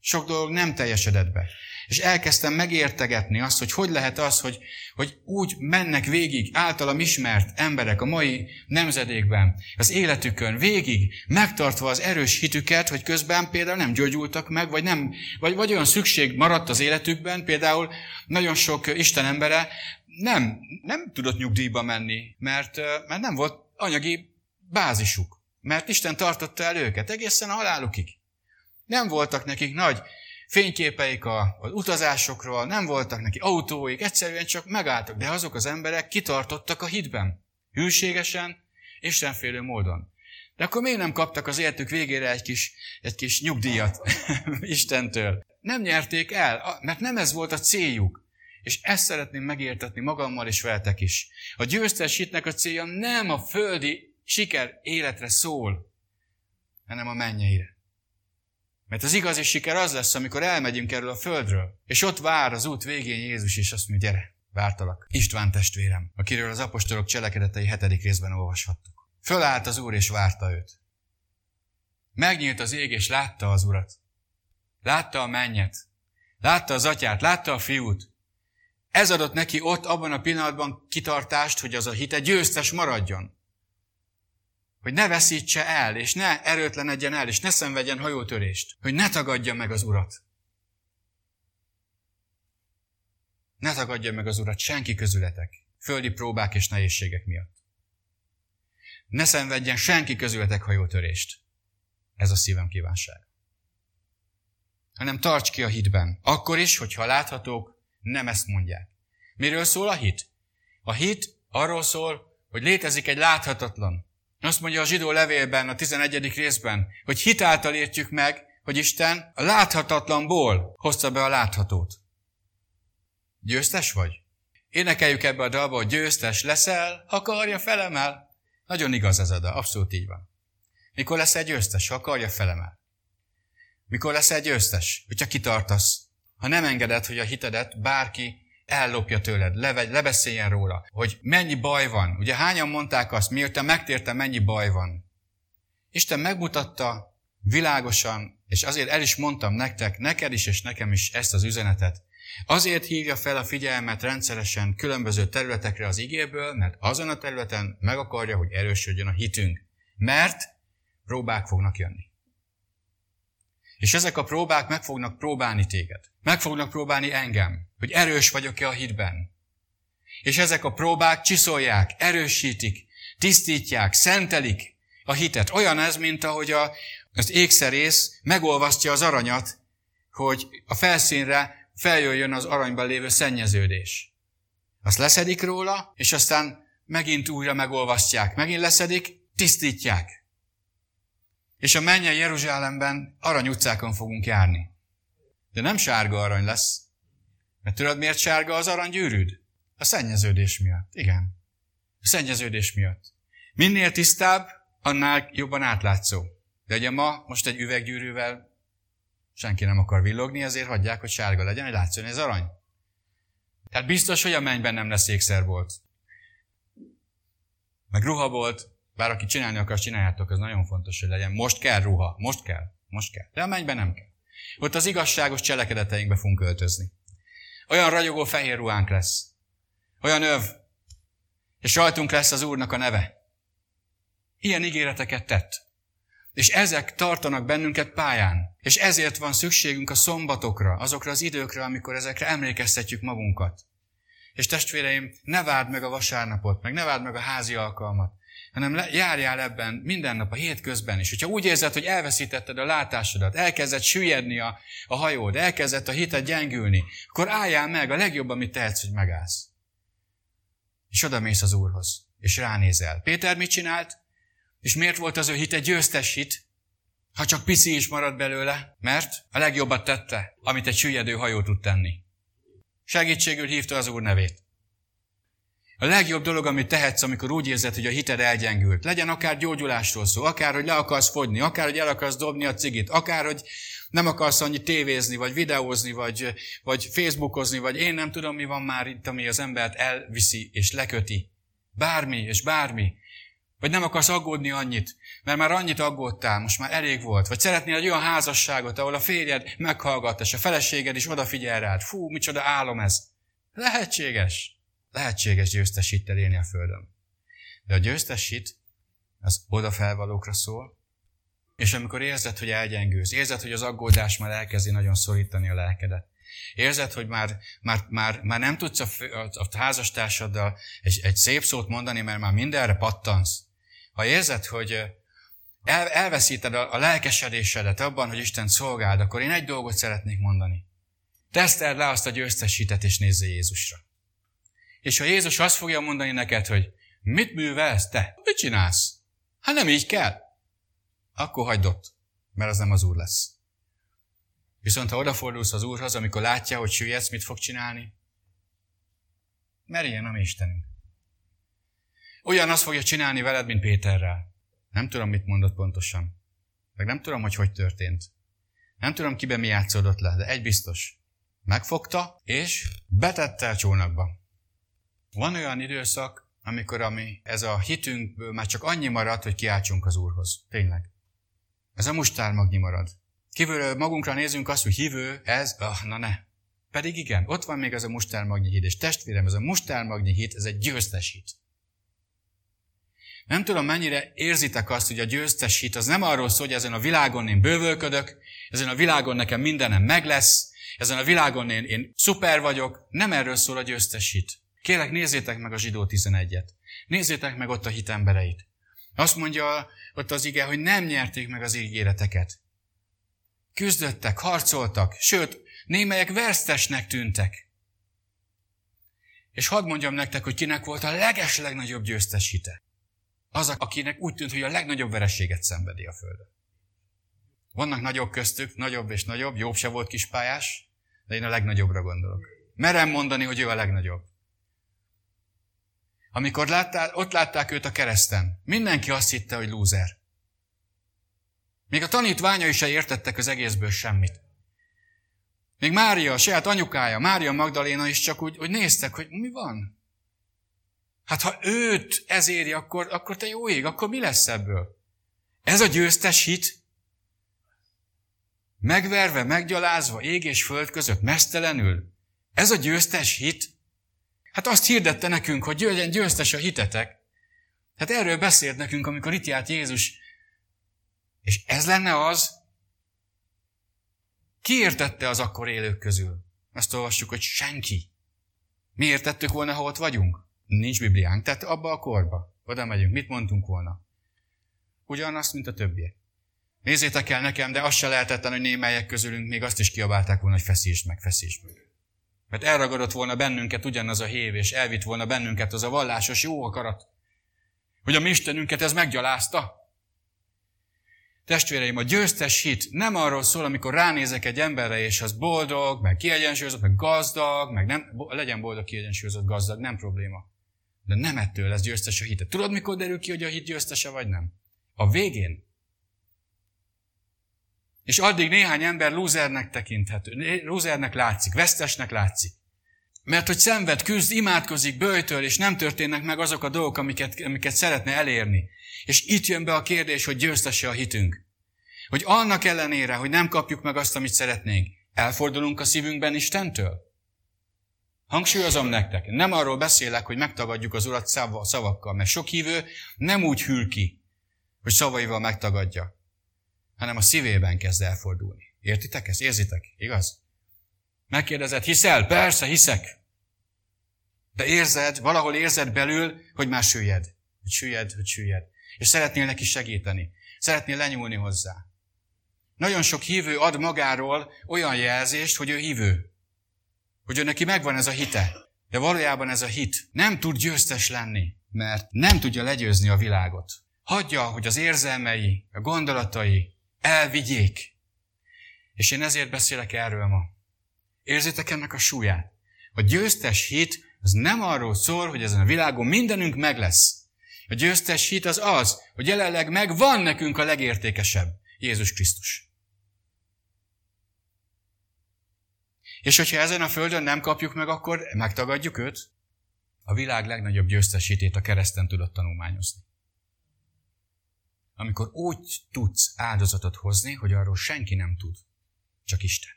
Sok dolog nem teljesedett be. És elkezdtem megértegetni azt, hogy hogy lehet az, hogy, hogy úgy mennek végig általam ismert emberek a mai nemzedékben, az életükön végig, megtartva az erős hitüket, hogy közben például nem gyógyultak meg, vagy, nem, vagy, vagy olyan szükség maradt az életükben, például nagyon sok Isten embere nem, nem tudott nyugdíjba menni, mert, mert nem volt anyagi bázisuk. Mert Isten tartotta el őket egészen a halálukig. Nem voltak nekik nagy fényképeik a, az utazásokról, nem voltak neki autóik, egyszerűen csak megálltak, de azok az emberek kitartottak a hitben. Hűségesen, Istenfélő módon. De akkor miért nem kaptak az életük végére egy kis, egy kis nyugdíjat Istentől? Nem nyerték el, mert nem ez volt a céljuk. És ezt szeretném megértetni magammal és veletek is. A győztes hitnek a célja nem a földi siker életre szól, hanem a mennyeire. Mert az igazi siker az lesz, amikor elmegyünk erről a földről, és ott vár az út végén Jézus, és azt mondja, gyere, vártalak. István testvérem, akiről az apostolok cselekedetei hetedik részben olvashattuk. Fölállt az Úr, és várta őt. Megnyílt az ég, és látta az Urat. Látta a mennyet. Látta az atyát, látta a fiút. Ez adott neki ott abban a pillanatban kitartást, hogy az a hite győztes maradjon. hogy ne veszítse el, és ne erőtlenedjen el, és ne szenvedjen hajótörést, hogy ne tagadja meg az Urat. Ne tagadja meg az Urat senki közületek, földi próbák és nehézségek miatt. Ne szenvedjen senki közületek hajótörést. Ez a szívem kívánság. Hanem tarts ki a hitben. Akkor is, hogyha láthatók nem ezt mondják. Miről szól a hit? A hit arról szól, hogy létezik egy láthatatlan. Azt mondja a zsidó levélben, a 11. részben, hogy hitáltal értjük meg, hogy Isten a láthatatlanból hozta be a láthatót. Győztes vagy? Énekeljük ebbe a dalba, hogy győztes leszel, ha akarja felemel. Nagyon igaz ez a dal, abszolút így van. Mikor lesz egy győztes, ha akarja felemel? Mikor lesz egy győztes, hogyha kitartasz? Ha nem engeded, hogy a hitedet bárki ellopja tőled, levegy, lebeszéljen róla, hogy mennyi baj van. Ugye hányan mondták azt, miután megtértem, mennyi baj van. Isten megmutatta világosan, és azért el is mondtam nektek, neked is és nekem is ezt az üzenetet. Azért hívja fel a figyelmet rendszeresen különböző területekre az igéből, mert azon a területen meg akarja, hogy erősödjön a hitünk. Mert próbák fognak jönni. És ezek a próbák meg fognak próbálni téged. Meg fognak próbálni engem, hogy erős vagyok-e a hitben. És ezek a próbák csiszolják, erősítik, tisztítják, szentelik a hitet. Olyan ez, mint ahogy a, az ékszerész megolvasztja az aranyat, hogy a felszínre feljöjjön az aranyban lévő szennyeződés. Azt leszedik róla, és aztán megint újra megolvasztják. Megint leszedik, tisztítják. És a mennyei Jeruzsálemben arany utcákon fogunk járni. De nem sárga arany lesz. Mert tudod, miért sárga az aranygyűrűd? A szennyeződés miatt. Igen. A szennyeződés miatt. Minél tisztább, annál jobban átlátszó. De ugye ma most egy üveggyűrűvel senki nem akar villogni, ezért hagyják, hogy sárga legyen, hogy látszon ez arany. Tehát biztos, hogy a mennyben nem lesz ékszerbolt. Meg ruhabolt, bár aki csinálni akar, csináljátok, ez nagyon fontos, hogy legyen. Most kell ruha, most kell, most kell. De a mennyben nem kell. Ott az igazságos cselekedeteinkbe fogunk költözni. Olyan ragyogó fehér ruhánk lesz. Olyan öv. És rajtunk lesz az Úrnak a neve. Ilyen ígéreteket tett. És ezek tartanak bennünket pályán. És ezért van szükségünk a szombatokra, azokra az időkre, amikor ezekre emlékeztetjük magunkat. És testvéreim, ne várd meg a vasárnapot, meg ne várd meg a házi alkalmat, hanem járjál ebben minden nap, a hétközben is. Hogyha úgy érzed, hogy elveszítetted a látásodat, elkezdett süllyedni a, a hajód, elkezdett a hited gyengülni, akkor álljál meg, a legjobb, amit tehetsz, hogy megállsz. És oda mész az Úrhoz, és ránézel. Péter mit csinált? És miért volt az ő hite győztes hit? Ha csak pici is marad belőle, mert a legjobbat tette, amit egy süllyedő hajó tud tenni. Segítségül hívta az Úr nevét. A legjobb dolog, amit tehetsz, amikor úgy érzed, hogy a hited elgyengült. Legyen akár gyógyulásról szó, akár, hogy le akarsz fogyni, akár, hogy el akarsz dobni a cigit, akár, hogy nem akarsz annyi tévézni, vagy videózni, vagy, vagy facebookozni, vagy én nem tudom, mi van már itt, ami az embert elviszi és leköti. Bármi és bármi. Vagy nem akarsz aggódni annyit, mert már annyit aggódtál, most már elég volt. Vagy szeretnél egy olyan házasságot, ahol a férjed meghallgat, és a feleséged is odafigyel rád. Fú, micsoda álom ez. Lehetséges. Lehetséges győztes hittel élni a Földön. De a győztes hit az odafelvalókra szól, és amikor érzed, hogy elgyengülsz, érzed, hogy az aggódás már elkezdi nagyon szorítani a lelkedet, érzed, hogy már, már, már, már nem tudsz a, a, a házastársaddal egy, egy szép szót mondani, mert már mindenre pattansz, ha érzed, hogy el, elveszíted a, a lelkesedésedet abban, hogy Isten szolgáld, akkor én egy dolgot szeretnék mondani. Teszteld le azt a győztes hitet, és nézzél Jézusra. És ha Jézus azt fogja mondani neked, hogy mit művelsz te? Mit csinálsz? Hát nem így kell. Akkor hagyd ott, mert az nem az Úr lesz. Viszont ha odafordulsz az Úrhoz, amikor látja, hogy süllyedsz, mit fog csinálni? Mert ilyen a mi Istenünk. Olyan azt fogja csinálni veled, mint Péterrel. Nem tudom, mit mondott pontosan. Meg nem tudom, hogy hogy történt. Nem tudom, kiben mi játszódott le, de egy biztos. Megfogta, és betette a csónakba. Van olyan időszak, amikor ami, ez a hitünkből már csak annyi marad, hogy kiáltsunk az Úrhoz. Tényleg. Ez a mustármagnyi marad. Kívülről magunkra nézünk azt, hogy hívő, ez, ah, na ne. Pedig igen, ott van még ez a mustármagnyi hit, és testvérem, ez a mustármagnyi hit, ez egy győztes hit. Nem tudom, mennyire érzitek azt, hogy a győztes hit az nem arról szól, hogy ezen a világon én bővölködök, ezen a világon nekem mindenem meg lesz, ezen a világon én, én szuper vagyok. Nem erről szól a győztes hit. Kérlek, nézzétek meg a zsidó 11-et. Nézzétek meg ott a hit embereit. Azt mondja ott az ige, hogy nem nyerték meg az ígéreteket. Küzdöttek, harcoltak, sőt, némelyek versztesnek tűntek. És hadd mondjam nektek, hogy kinek volt a leges legnagyobb győztes hite. Az, akinek úgy tűnt, hogy a legnagyobb vereséget szenvedi a Földön. Vannak nagyobb köztük, nagyobb és nagyobb, jobb se volt kispályás, de én a legnagyobbra gondolok. Merem mondani, hogy ő a legnagyobb. Amikor láttál, ott látták őt a kereszten, mindenki azt hitte, hogy lúzer. Még a tanítványai se értettek az egészből semmit. Még Mária, a saját anyukája, Mária Magdaléna is csak úgy, hogy néztek, hogy mi van. Hát ha őt ez éri, akkor, akkor te jó ég, akkor mi lesz ebből? Ez a győztes hit? Megverve, meggyalázva, ég és föld között, mesztelenül? Ez a győztes hit? Hát azt hirdette nekünk, hogy legyen győztes a hitetek. Hát erről beszélt nekünk, amikor itt járt Jézus. És ez lenne az? Ki értette az akkor élők közül? Azt olvassuk, hogy senki. Mi értettük volna, ha ott vagyunk? Nincs Bibliánk, tehát abba a korba. Oda megyünk. Mit mondtunk volna? Ugyanazt, mint a többiek. Nézzétek el nekem, de azt se lehetetlen, hogy némelyek közülünk még azt is kiabálták volna, hogy feszítsd meg, feszítsd meg. Mert elragadott volna bennünket ugyanaz a hév, és elvitt volna bennünket az a vallásos jó akarat. Hogy a mi Istenünket ez meggyalázta. Testvéreim, a győztes hit nem arról szól, amikor ránézek egy emberre, és az boldog, meg kiegyensúlyozott, meg gazdag, meg nem, legyen boldog, kiegyensúlyozott, gazdag, nem probléma. De nem ettől lesz győztes a hite. Tudod, mikor derül ki, hogy a hit győztese vagy nem? A végén. És addig néhány ember lúzernek tekinthető, lúzernek látszik, vesztesnek látszik. Mert hogy szenved, küzd, imádkozik, bőjtől, és nem történnek meg azok a dolgok, amiket, amiket szeretne elérni. És itt jön be a kérdés, hogy győztesse a hitünk. Hogy annak ellenére, hogy nem kapjuk meg azt, amit szeretnénk, elfordulunk a szívünkben Istentől? Hangsúlyozom nektek, nem arról beszélek, hogy megtagadjuk az Urat szavakkal, mert sok hívő nem úgy hűl ki, hogy szavaival megtagadja, hanem a szívében kezd elfordulni. Értitek ezt? Érzitek? Igaz? Megkérdezed, hiszel? Persze, hiszek. De érzed, valahol érzed belül, hogy már süllyed. Hogy süllyed, hogy süllyed. És szeretnél neki segíteni. Szeretnél lenyúlni hozzá. Nagyon sok hívő ad magáról olyan jelzést, hogy ő hívő. Hogy ő neki megvan ez a hite. De valójában ez a hit nem tud győztes lenni, mert nem tudja legyőzni a világot. Hagyja, hogy az érzelmei, a gondolatai elvigyék. És én ezért beszélek erről ma. Érzitek ennek a súlyát? A győztes hit az nem arról szól, hogy ezen a világon mindenünk meg lesz. A győztes hit az az, hogy jelenleg meg van nekünk a legértékesebb, Jézus Krisztus. És hogyha ezen a földön nem kapjuk meg, akkor megtagadjuk őt? A világ legnagyobb győztesítét a kereszten tudott tanulmányozni. Amikor úgy tudsz áldozatot hozni, hogy arról senki nem tud, csak Isten.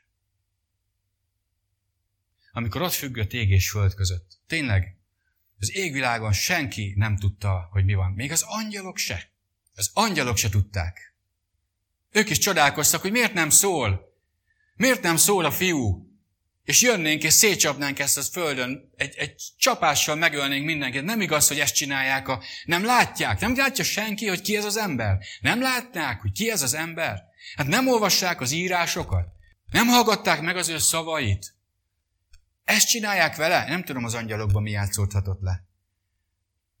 Amikor ott függött ég és föld között. Tényleg, az égvilágon senki nem tudta, hogy mi van. Még az angyalok se. Az angyalok se tudták. Ők is csodálkoztak, hogy miért nem szól. Miért nem szól a fiú? És jönnénk, és szétcsapnánk ezt a földön, egy, egy csapással megölnénk mindenkit. Nem igaz, hogy ezt csinálják. A... Nem látják, nem látja senki, hogy ki ez az ember. Nem látnák, hogy ki ez az ember. Hát nem olvassák az írásokat. Nem hallgatták meg az ő szavait. Ezt csinálják vele? Nem tudom az angyalokban mi játszódhatott le.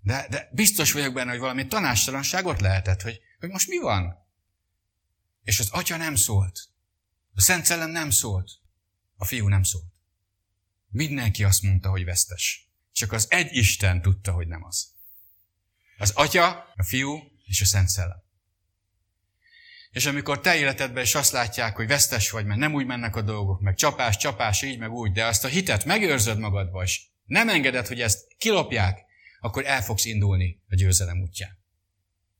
De, de biztos vagyok benne, hogy valami tanástalanságot lehetett, hogy, hogy most mi van? És az atya nem szólt. A Szent Szellem nem szólt. A fiú nem szólt. Mindenki azt mondta, hogy vesztes. Csak az egy Isten tudta, hogy nem az. Az atya, a fiú és a Szent Szellem. És amikor te életedben is azt látják, hogy vesztes vagy, mert nem úgy mennek a dolgok, meg csapás, csapás, így, meg úgy, de azt a hitet megőrzöd magadba, és nem engeded, hogy ezt kilopják, akkor el fogsz indulni a győzelem útján.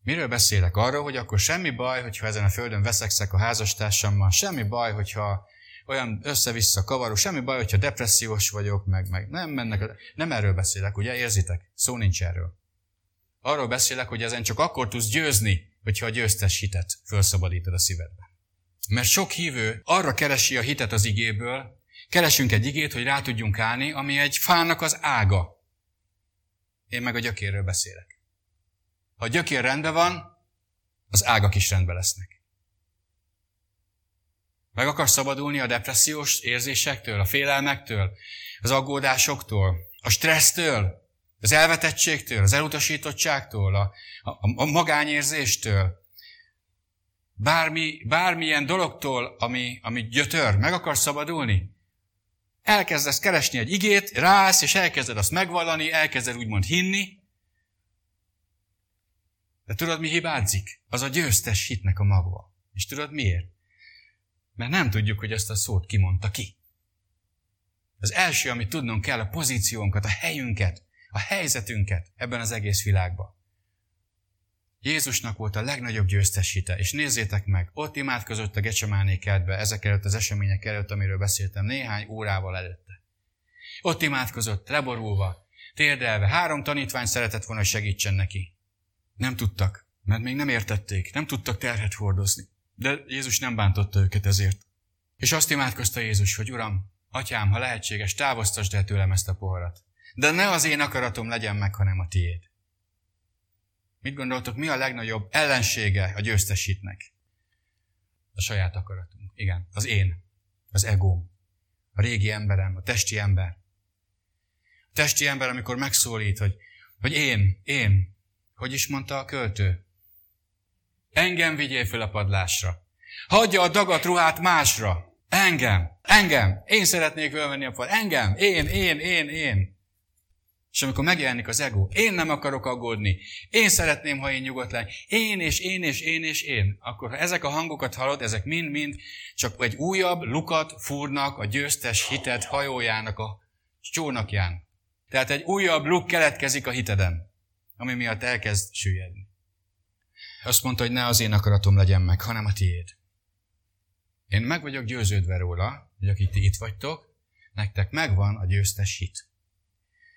Miről beszélek? Arról, hogy akkor semmi baj, hogyha ezen a földön veszekszek a házastársammal, semmi baj, hogyha olyan össze-vissza kavaró, semmi baj, hogyha depressziós vagyok, meg, meg nem mennek, nem erről beszélek, ugye, érzitek? Szó nincs erről. Arról beszélek, hogy ezen csak akkor tudsz győzni, hogyha a győztes hitet felszabadítod a szívedbe. Mert sok hívő arra keresi a hitet az igéből, keresünk egy igét, hogy rá tudjunk állni, ami egy fának az ága. Én meg a gyökérről beszélek. Ha a gyökér rendben van, az ágak is rendben lesznek. Meg akarsz szabadulni a depressziós érzésektől, a félelmektől, az aggódásoktól, a stressztől, az elvetettségtől, az elutasítottságtól, a, a, a magányérzéstől, bármi, bármilyen dologtól, ami, ami gyötör, meg akarsz szabadulni, elkezdesz keresni egy igét, rász, és elkezded azt megvallani, elkezded úgymond hinni, de tudod, mi hibázik? Az a győztes hitnek a magva. És tudod miért? Mert nem tudjuk, hogy ezt a szót kimondta ki. Az első, amit tudnunk kell, a pozíciónkat, a helyünket, a helyzetünket ebben az egész világban. Jézusnak volt a legnagyobb győztes hite, és nézzétek meg, ott imádkozott a Gecsemáné kertbe, ezek előtt az események előtt, amiről beszéltem, néhány órával előtte. Ott imádkozott, leborulva, térdelve, három tanítvány szeretett volna, hogy segítsen neki. Nem tudtak, mert még nem értették, nem tudtak terhet hordozni. De Jézus nem bántotta őket ezért. És azt imádkozta Jézus, hogy Uram, Atyám, ha lehetséges, távoztasd el tőlem ezt a poharat. De ne az én akaratom legyen meg, hanem a tiéd. Mit gondoltok, mi a legnagyobb ellensége a győztesítnek? A saját akaratunk. Igen, az én, az egóm, a régi emberem, a testi ember. A testi ember, amikor megszólít, hogy, hogy én, én, hogy is mondta a költő? Engem vigyél föl a padlásra. Hagyja a dagat ruhát másra. Engem, engem, én szeretnék fölvenni a pad. Engem, én, én, én, én. És amikor megjelenik az ego, én nem akarok aggódni, én szeretném, ha én nyugodt lenni, én és én és én és én, akkor ha ezek a hangokat hallod, ezek mind-mind csak egy újabb lukat fúrnak a győztes hited hajójának a csónakján. Tehát egy újabb luk keletkezik a hiteden, ami miatt elkezd süllyedni. Azt mondta, hogy ne az én akaratom legyen meg, hanem a tiéd. Én meg vagyok győződve róla, hogy akik ti itt vagytok, nektek megvan a győztes hit.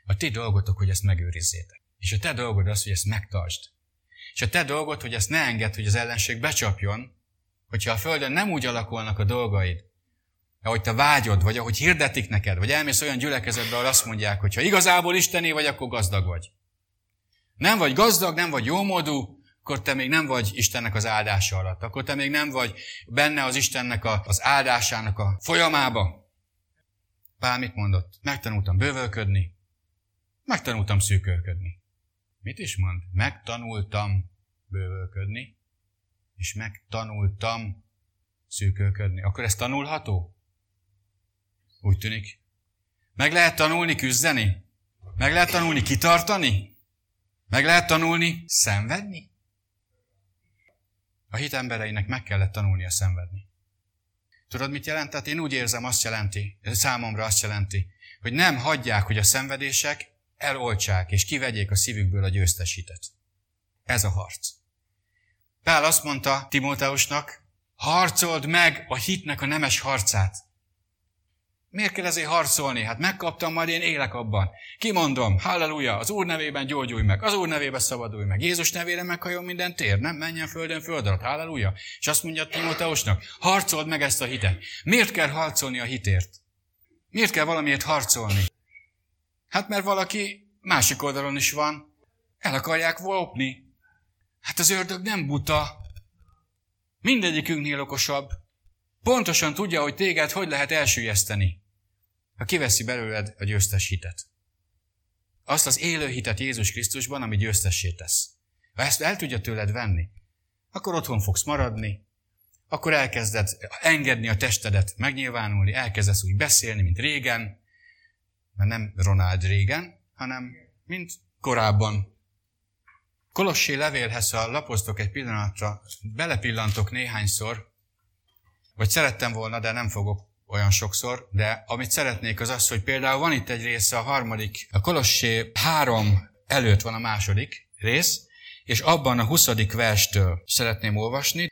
A ti dolgotok, hogy ezt megőrizzétek. És a te dolgod az, hogy ezt megtartsd. És a te dolgod, hogy ezt ne engedd, hogy az ellenség becsapjon, hogyha a Földön nem úgy alakulnak a dolgaid, ahogy te vágyod, vagy ahogy hirdetik neked, vagy elmész olyan gyülekezetbe, ahol azt mondják, hogy ha igazából Istené vagy, akkor gazdag vagy. Nem vagy gazdag, nem vagy jómódú, akkor te még nem vagy Istennek az áldása alatt. Akkor te még nem vagy benne az Istennek a, az áldásának a folyamába. Pál mit mondott? Megtanultam bővölködni, megtanultam szűkölködni. Mit is mond? Megtanultam bővölködni, és megtanultam szűkölködni. Akkor ez tanulható? Úgy tűnik. Meg lehet tanulni küzdeni? Meg lehet tanulni kitartani? Meg lehet tanulni szenvedni? A hit embereinek meg kellett tanulnia szenvedni. Tudod, mit jelent? Tehát én úgy érzem, azt jelenti, számomra azt jelenti, hogy nem hagyják, hogy a szenvedések eloltsák és kivegyék a szívükből a győztes hitet. Ez a harc. Pál azt mondta Timóteusnak, harcold meg a hitnek a nemes harcát. Miért kell ezért harcolni? Hát megkaptam, majd én élek abban. Kimondom, halleluja, az Úr nevében gyógyulj meg, az Úr nevében szabadulj meg. Jézus nevére meghajol minden tér, nem menjen földön föld alatt, halleluja. És azt mondja Timóteusnak, harcold meg ezt a hitet. Miért kell harcolni a hitért? Miért kell valamiért harcolni? Hát mert valaki másik oldalon is van, el akarják volpni. Hát az ördög nem buta. Mindegyikünknél okosabb. Pontosan tudja, hogy téged hogy lehet elsüllyeszteni ha kiveszi belőled a győztes hitet. Azt az élő hitet Jézus Krisztusban, ami győztessé tesz. Ha ezt el tudja tőled venni, akkor otthon fogsz maradni, akkor elkezded engedni a testedet megnyilvánulni, elkezdesz úgy beszélni, mint régen, mert nem Ronald régen, hanem mint korábban. Kolossé levélhez, ha lapoztok egy pillanatra, belepillantok néhányszor, vagy szerettem volna, de nem fogok olyan sokszor, de amit szeretnék az az, hogy például van itt egy része, a harmadik, a Kolossé három előtt van a második rész, és abban a huszadik verstől szeretném olvasni.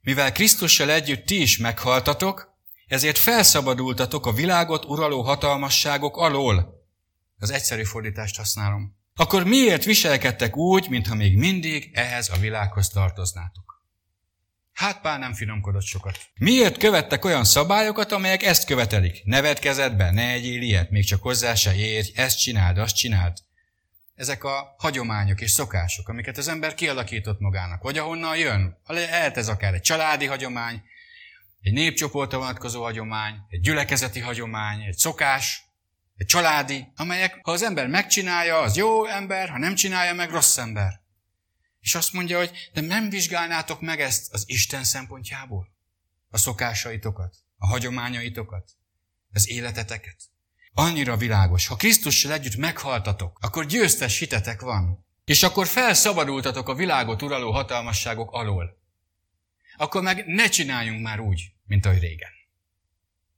Mivel Krisztussal együtt ti is meghaltatok, ezért felszabadultatok a világot uraló hatalmasságok alól. Az egyszerű fordítást használom. akkor miért viselkedtek úgy, mintha még mindig ehhez a világhoz tartoznátok? Hát pár nem finomkodott sokat. Miért követtek olyan szabályokat, amelyek ezt követelik? Neved kezedbe, ne egyél ilyet, még csak hozzá se érj, ezt csináld, azt csináld. Ezek a hagyományok és szokások, amiket az ember kialakított magának, vagy ahonnan jön. Lehet ez akár egy családi hagyomány, egy népcsoportra vonatkozó hagyomány, egy gyülekezeti hagyomány, egy szokás, egy családi, amelyek, ha az ember megcsinálja, az jó ember, ha nem csinálja meg, rossz ember. És azt mondja, hogy de nem vizsgálnátok meg ezt az Isten szempontjából? A szokásaitokat, a hagyományaitokat, az életeteket. Annyira világos. Ha Krisztussal együtt meghaltatok, akkor győztes hitetek van. És akkor felszabadultatok a világot uraló hatalmasságok alól. Akkor meg ne csináljunk már úgy, mint ahogy régen.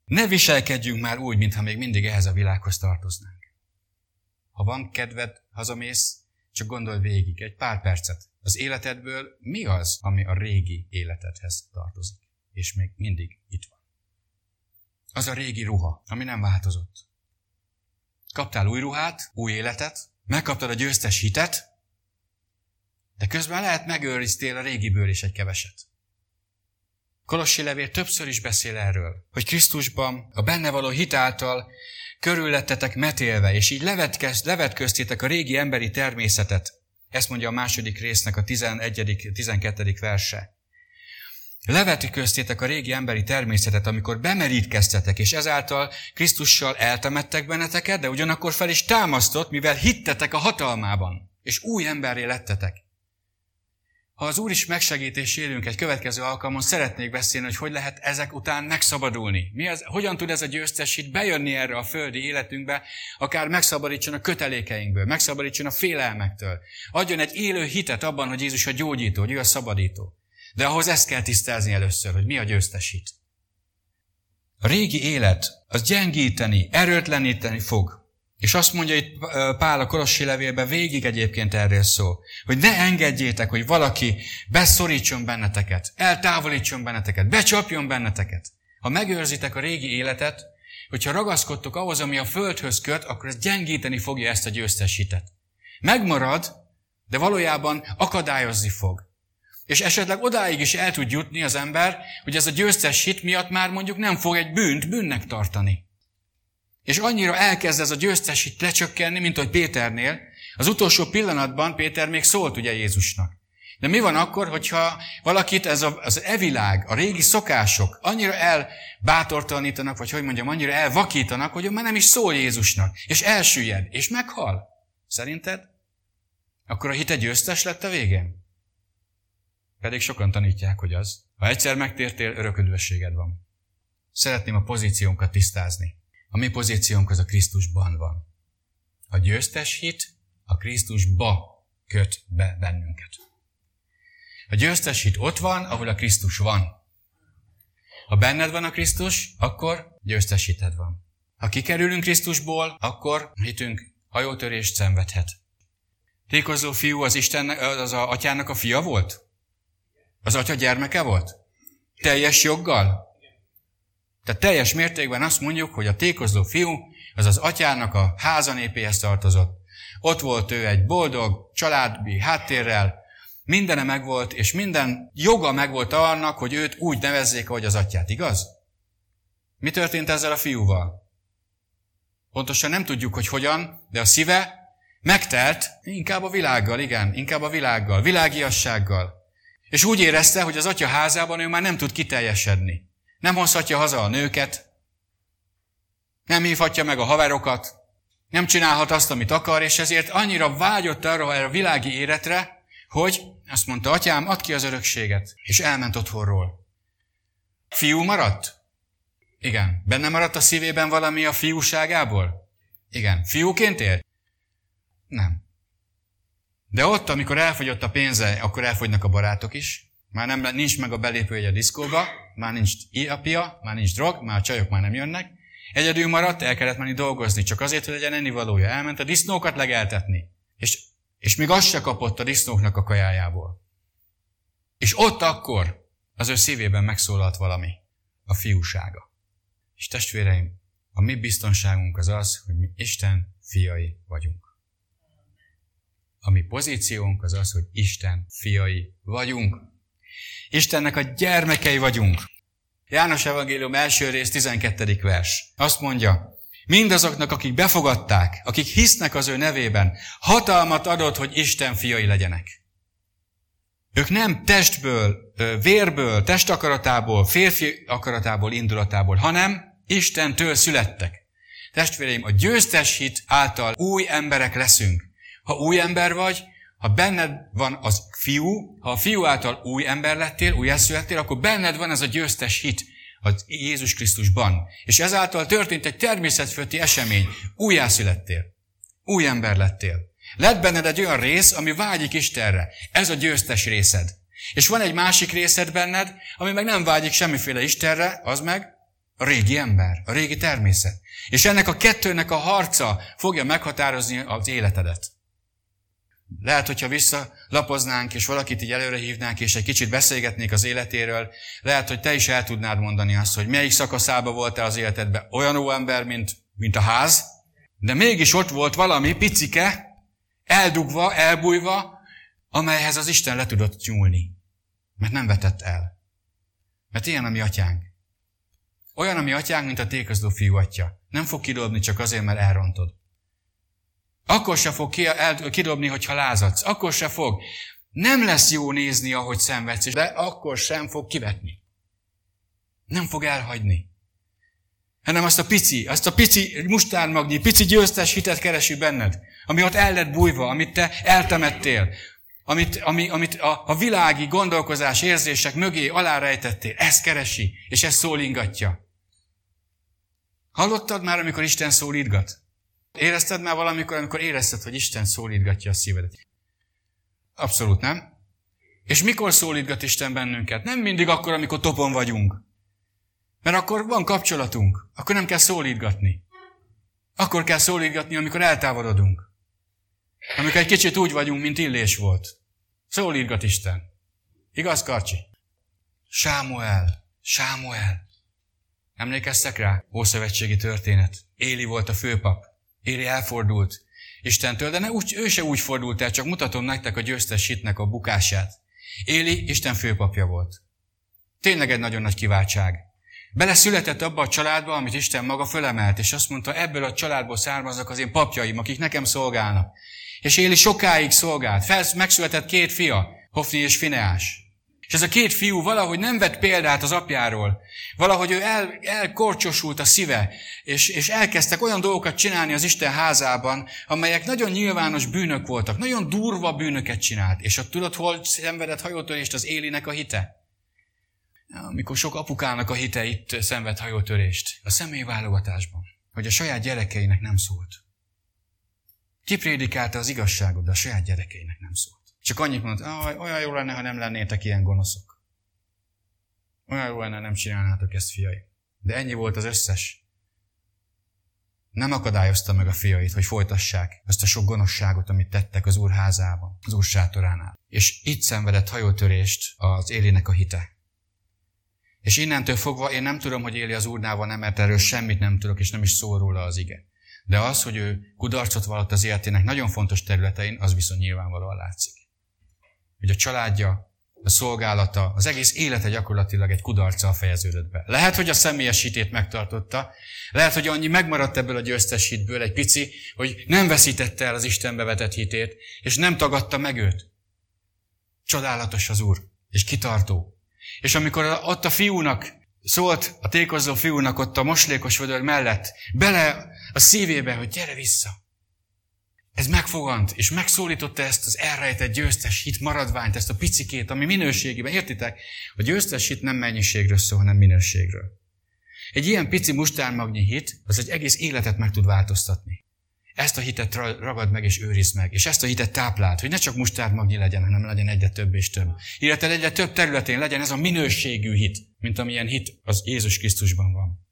Ne viselkedjünk már úgy, mintha még mindig ehhez a világhoz tartoznánk. Ha van kedved, hazamész, csak gondolj végig egy pár percet. Az életedből mi az, ami a régi életedhez tartozik, és még mindig itt van? Az a régi ruha, ami nem változott. Kaptál új ruhát, új életet, megkaptad a győztes hitet, de közben lehet megőriztél a régiből is egy keveset. Kolossi levél többször is beszél erről, hogy Krisztusban a benne való hitáltal körüllettetek metélve, és így levetköztétek a régi emberi természetet. Ezt mondja a második résznek a 11. 12. verse. Levetköztétek a régi emberi természetet, amikor bemerítkeztetek, és ezáltal Krisztussal eltemettek benneteket, de ugyanakkor fel is támasztott, mivel hittetek a hatalmában, és új emberré lettetek. Ha az Úr is megsegít és élünk egy következő alkalmon, szeretnék beszélni, hogy hogy lehet ezek után megszabadulni. Mi az, hogyan tud ez a győztes itt bejönni erre a földi életünkbe, akár megszabadítson a kötelékeinkből, megszabadítson a félelmektől. Adjon egy élő hitet abban, hogy Jézus a gyógyító, hogy ő a szabadító. De ahhoz ezt kell tisztázni először, hogy mi a győztes hit. A régi élet az gyengíteni, erőtleníteni fog. És azt mondja itt Pál a Kolossi levélben, végig egyébként erről szól, hogy ne engedjétek, hogy valaki beszorítson benneteket, eltávolítson benneteket, becsapjon benneteket. Ha megőrzitek a régi életet, hogyha ragaszkodtok ahhoz, ami a földhöz köt, akkor ez gyengíteni fogja ezt a győztes hitet. Megmarad, de valójában akadályozni fog. És esetleg odáig is el tud jutni az ember, hogy ez a győztes hit miatt már mondjuk nem fog egy bűnt bűnnek tartani. És annyira elkezd ez a győztes itt lecsökkenni, mint hogy Péternél. Az utolsó pillanatban Péter még szólt ugye Jézusnak. De mi van akkor, hogyha valakit ez a, az evilág, a régi szokások annyira elbátortalanítanak, vagy hogy mondjam, annyira elvakítanak, hogy már nem is szól Jézusnak, és elsüllyed, és meghal? Szerinted? Akkor a hite győztes lett a végén? Pedig sokan tanítják, hogy az. Ha egyszer megtértél, örök üdvösséged van. Szeretném a pozíciónkat tisztázni. A mi pozíciónk az a Krisztusban van. A győztes hit a Krisztusba köt be bennünket. A győztes hit ott van, ahol a Krisztus van. Ha benned van a Krisztus, akkor győztes hited van. Ha kikerülünk Krisztusból, akkor hitünk hajótörést szenvedhet. Tékozó fiú az Isten, az a atyának a fia volt? Az atya gyermeke volt? Teljes joggal? Tehát teljes mértékben azt mondjuk, hogy a tékozló fiú az az atyának a házanépéhez tartozott. Ott volt ő egy boldog, családi háttérrel, mindene megvolt, és minden joga megvolt annak, hogy őt úgy nevezzék, ahogy az atyát, igaz? Mi történt ezzel a fiúval? Pontosan nem tudjuk, hogy hogyan, de a szíve megtelt inkább a világgal, igen, inkább a világgal, világiassággal. És úgy érezte, hogy az atya házában ő már nem tud kiteljesedni. Nem hozhatja haza a nőket, nem hívhatja meg a haverokat, nem csinálhat azt, amit akar, és ezért annyira vágyott arra a világi életre, hogy azt mondta, atyám, add ki az örökséget, és elment otthonról. Fiú maradt? Igen. Benne maradt a szívében valami a fiúságából? Igen. Fiúként él? Nem. De ott, amikor elfogyott a pénze, akkor elfogynak a barátok is. Már nem, nincs meg a belépője a diszkóba, már nincs iapia, már nincs drog, már a csajok már nem jönnek. Egyedül maradt, el kellett menni dolgozni, csak azért, hogy legyen ennivalója. Elment a disznókat legeltetni. És, és még azt se kapott a disznóknak a kajájából. És ott akkor az ő szívében megszólalt valami. A fiúsága. És testvéreim, a mi biztonságunk az az, hogy mi Isten fiai vagyunk. A mi pozíciónk az az, hogy Isten fiai vagyunk. Istennek a gyermekei vagyunk. János Evangélium első rész 12. vers. Azt mondja, mindazoknak, akik befogadták, akik hisznek az ő nevében, hatalmat adott, hogy Isten fiai legyenek. Ők nem testből, vérből, testakaratából, férfi akaratából, indulatából, hanem Istentől születtek. Testvéreim, a győztes hit által új emberek leszünk. Ha új ember vagy, ha benned van az fiú, ha a fiú által új ember lettél, új születtél, akkor benned van ez a győztes hit az Jézus Krisztusban. És ezáltal történt egy természetfölti esemény. Újjászülettél. Új ember lettél. Lett benned egy olyan rész, ami vágyik Istenre. Ez a győztes részed. És van egy másik részed benned, ami meg nem vágyik semmiféle Istenre, az meg a régi ember, a régi természet. És ennek a kettőnek a harca fogja meghatározni az életedet. Lehet, hogyha visszalapoznánk, és valakit így előre hívnánk, és egy kicsit beszélgetnék az életéről, lehet, hogy te is el tudnád mondani azt, hogy melyik szakaszába voltál az életedben olyan ó ember, mint, mint a ház, de mégis ott volt valami picike, eldugva, elbújva, amelyhez az Isten le tudott nyúlni. Mert nem vetett el. Mert ilyen a mi atyánk. Olyan a mi atyánk, mint a tékozló fiú atya. Nem fog kidobni csak azért, mert elrontod. Akkor se fog kidobni, hogyha lázadsz. Akkor se fog. Nem lesz jó nézni, ahogy szenvedsz, de akkor sem fog kivetni. Nem fog elhagyni. Hanem azt a pici, azt a pici mustármagnyi, pici győztes hitet keresi benned, ami ott el lett bújva, amit te eltemettél, amit, ami, amit a, a világi gondolkozás, érzések mögé alárejtettél. Ezt keresi, és ezt szólingatja. Hallottad már, amikor Isten szólítgat? Érezted már valamikor, amikor érezted, hogy Isten szólítgatja a szívedet? Abszolút nem. És mikor szólítgat Isten bennünket? Nem mindig akkor, amikor topon vagyunk. Mert akkor van kapcsolatunk. Akkor nem kell szólítgatni. Akkor kell szólítgatni, amikor eltávolodunk. Amikor egy kicsit úgy vagyunk, mint Illés volt. Szólítgat Isten. Igaz, Karcsi? Sámuel. Sámuel. Emlékeztek rá? Ószövetségi történet. Éli volt a főpap. Éli elfordult Istentől, de ne úgy, ő se úgy fordult el, csak mutatom nektek a győztes hitnek a bukását. Éli Isten főpapja volt. Tényleg egy nagyon nagy kiváltság. Bele született abba a családba, amit Isten maga fölemelt, és azt mondta, ebből a családból származnak az én papjaim, akik nekem szolgálnak. És Éli sokáig szolgált. Felsz, megszületett két fia, Hofni és Fineás. És ez a két fiú valahogy nem vett példát az apjáról. Valahogy ő el, elkorcsosult a szíve, és, és elkezdtek olyan dolgokat csinálni az Isten házában, amelyek nagyon nyilvános bűnök voltak, nagyon durva bűnöket csinált. És a tudod, hol szenvedett hajótörést az Élinek a hite? Amikor sok apukának a hite itt szenved hajótörést. A személyválogatásban. Hogy a saját gyerekeinek nem szólt. Kiprédikálta az igazságot, de a saját gyerekeinek nem szólt. Csak annyit mondott, olyan jó lenne, ha nem lennétek ilyen gonoszok. Olyan jó lenne, nem csinálnátok ezt, fiai. De ennyi volt az összes. Nem akadályozta meg a fiait, hogy folytassák ezt a sok gonoszságot, amit tettek az úr házában, az úr sátoránál. És itt szenvedett hajótörést az Élinek a hite. És innentől fogva én nem tudom, hogy Éli az úrnál van, mert erről semmit nem tudok, és nem is szól róla az ige. De az, hogy ő kudarcot vallott az életének nagyon fontos területein, az viszont nyilvánvalóan látszik hogy a családja, a szolgálata, az egész élete gyakorlatilag egy kudarccal fejeződött be. Lehet, hogy a személyes hitét megtartotta, lehet, hogy annyi megmaradt ebből a győztes hitből egy pici, hogy nem veszítette el az Istenbe vetett hitét, és nem tagadta meg őt. Csodálatos az Úr, és kitartó. És amikor ott a fiúnak szólt, a tékozó fiúnak ott a moslékos vödör mellett, bele a szívébe, hogy gyere vissza. Ez megfogant, és megszólította ezt az elrejtett győztes hit maradványt, ezt a picikét, ami minőségében. Értitek? A győztes hit nem mennyiségről szól, hanem minőségről. Egy ilyen pici mustármagnyi hit, az egy egész életet meg tud változtatni. Ezt a hitet ragad meg és őriz meg, és ezt a hitet táplált, hogy ne csak mustármagnyi legyen, hanem legyen egyre több és több. Illetve egyre több területén legyen ez a minőségű hit, mint amilyen hit az Jézus Krisztusban van.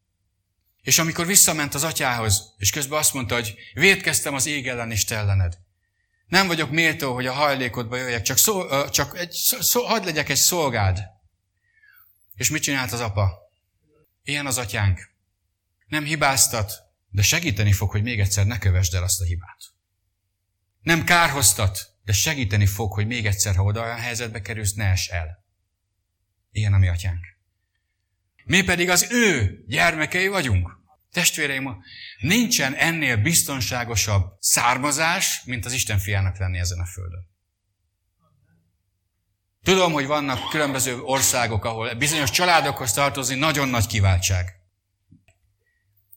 És amikor visszament az atyához, és közben azt mondta, hogy védkeztem az ég ellen és ellened. Nem vagyok méltó, hogy a hajlékodba jöjjek, csak, szó, csak egy, szó, hadd legyek egy szolgád. És mit csinált az apa? Ilyen az atyánk. Nem hibáztat, de segíteni fog, hogy még egyszer ne kövesd el azt a hibát. Nem kárhoztat, de segíteni fog, hogy még egyszer, ha oda olyan helyzetbe kerülsz, ne es el. Ilyen a mi atyánk. Mi pedig az ő gyermekei vagyunk. Testvéreim, nincsen ennél biztonságosabb származás, mint az Isten fiának lenni ezen a földön. Tudom, hogy vannak különböző országok, ahol bizonyos családokhoz tartozni nagyon nagy kiváltság.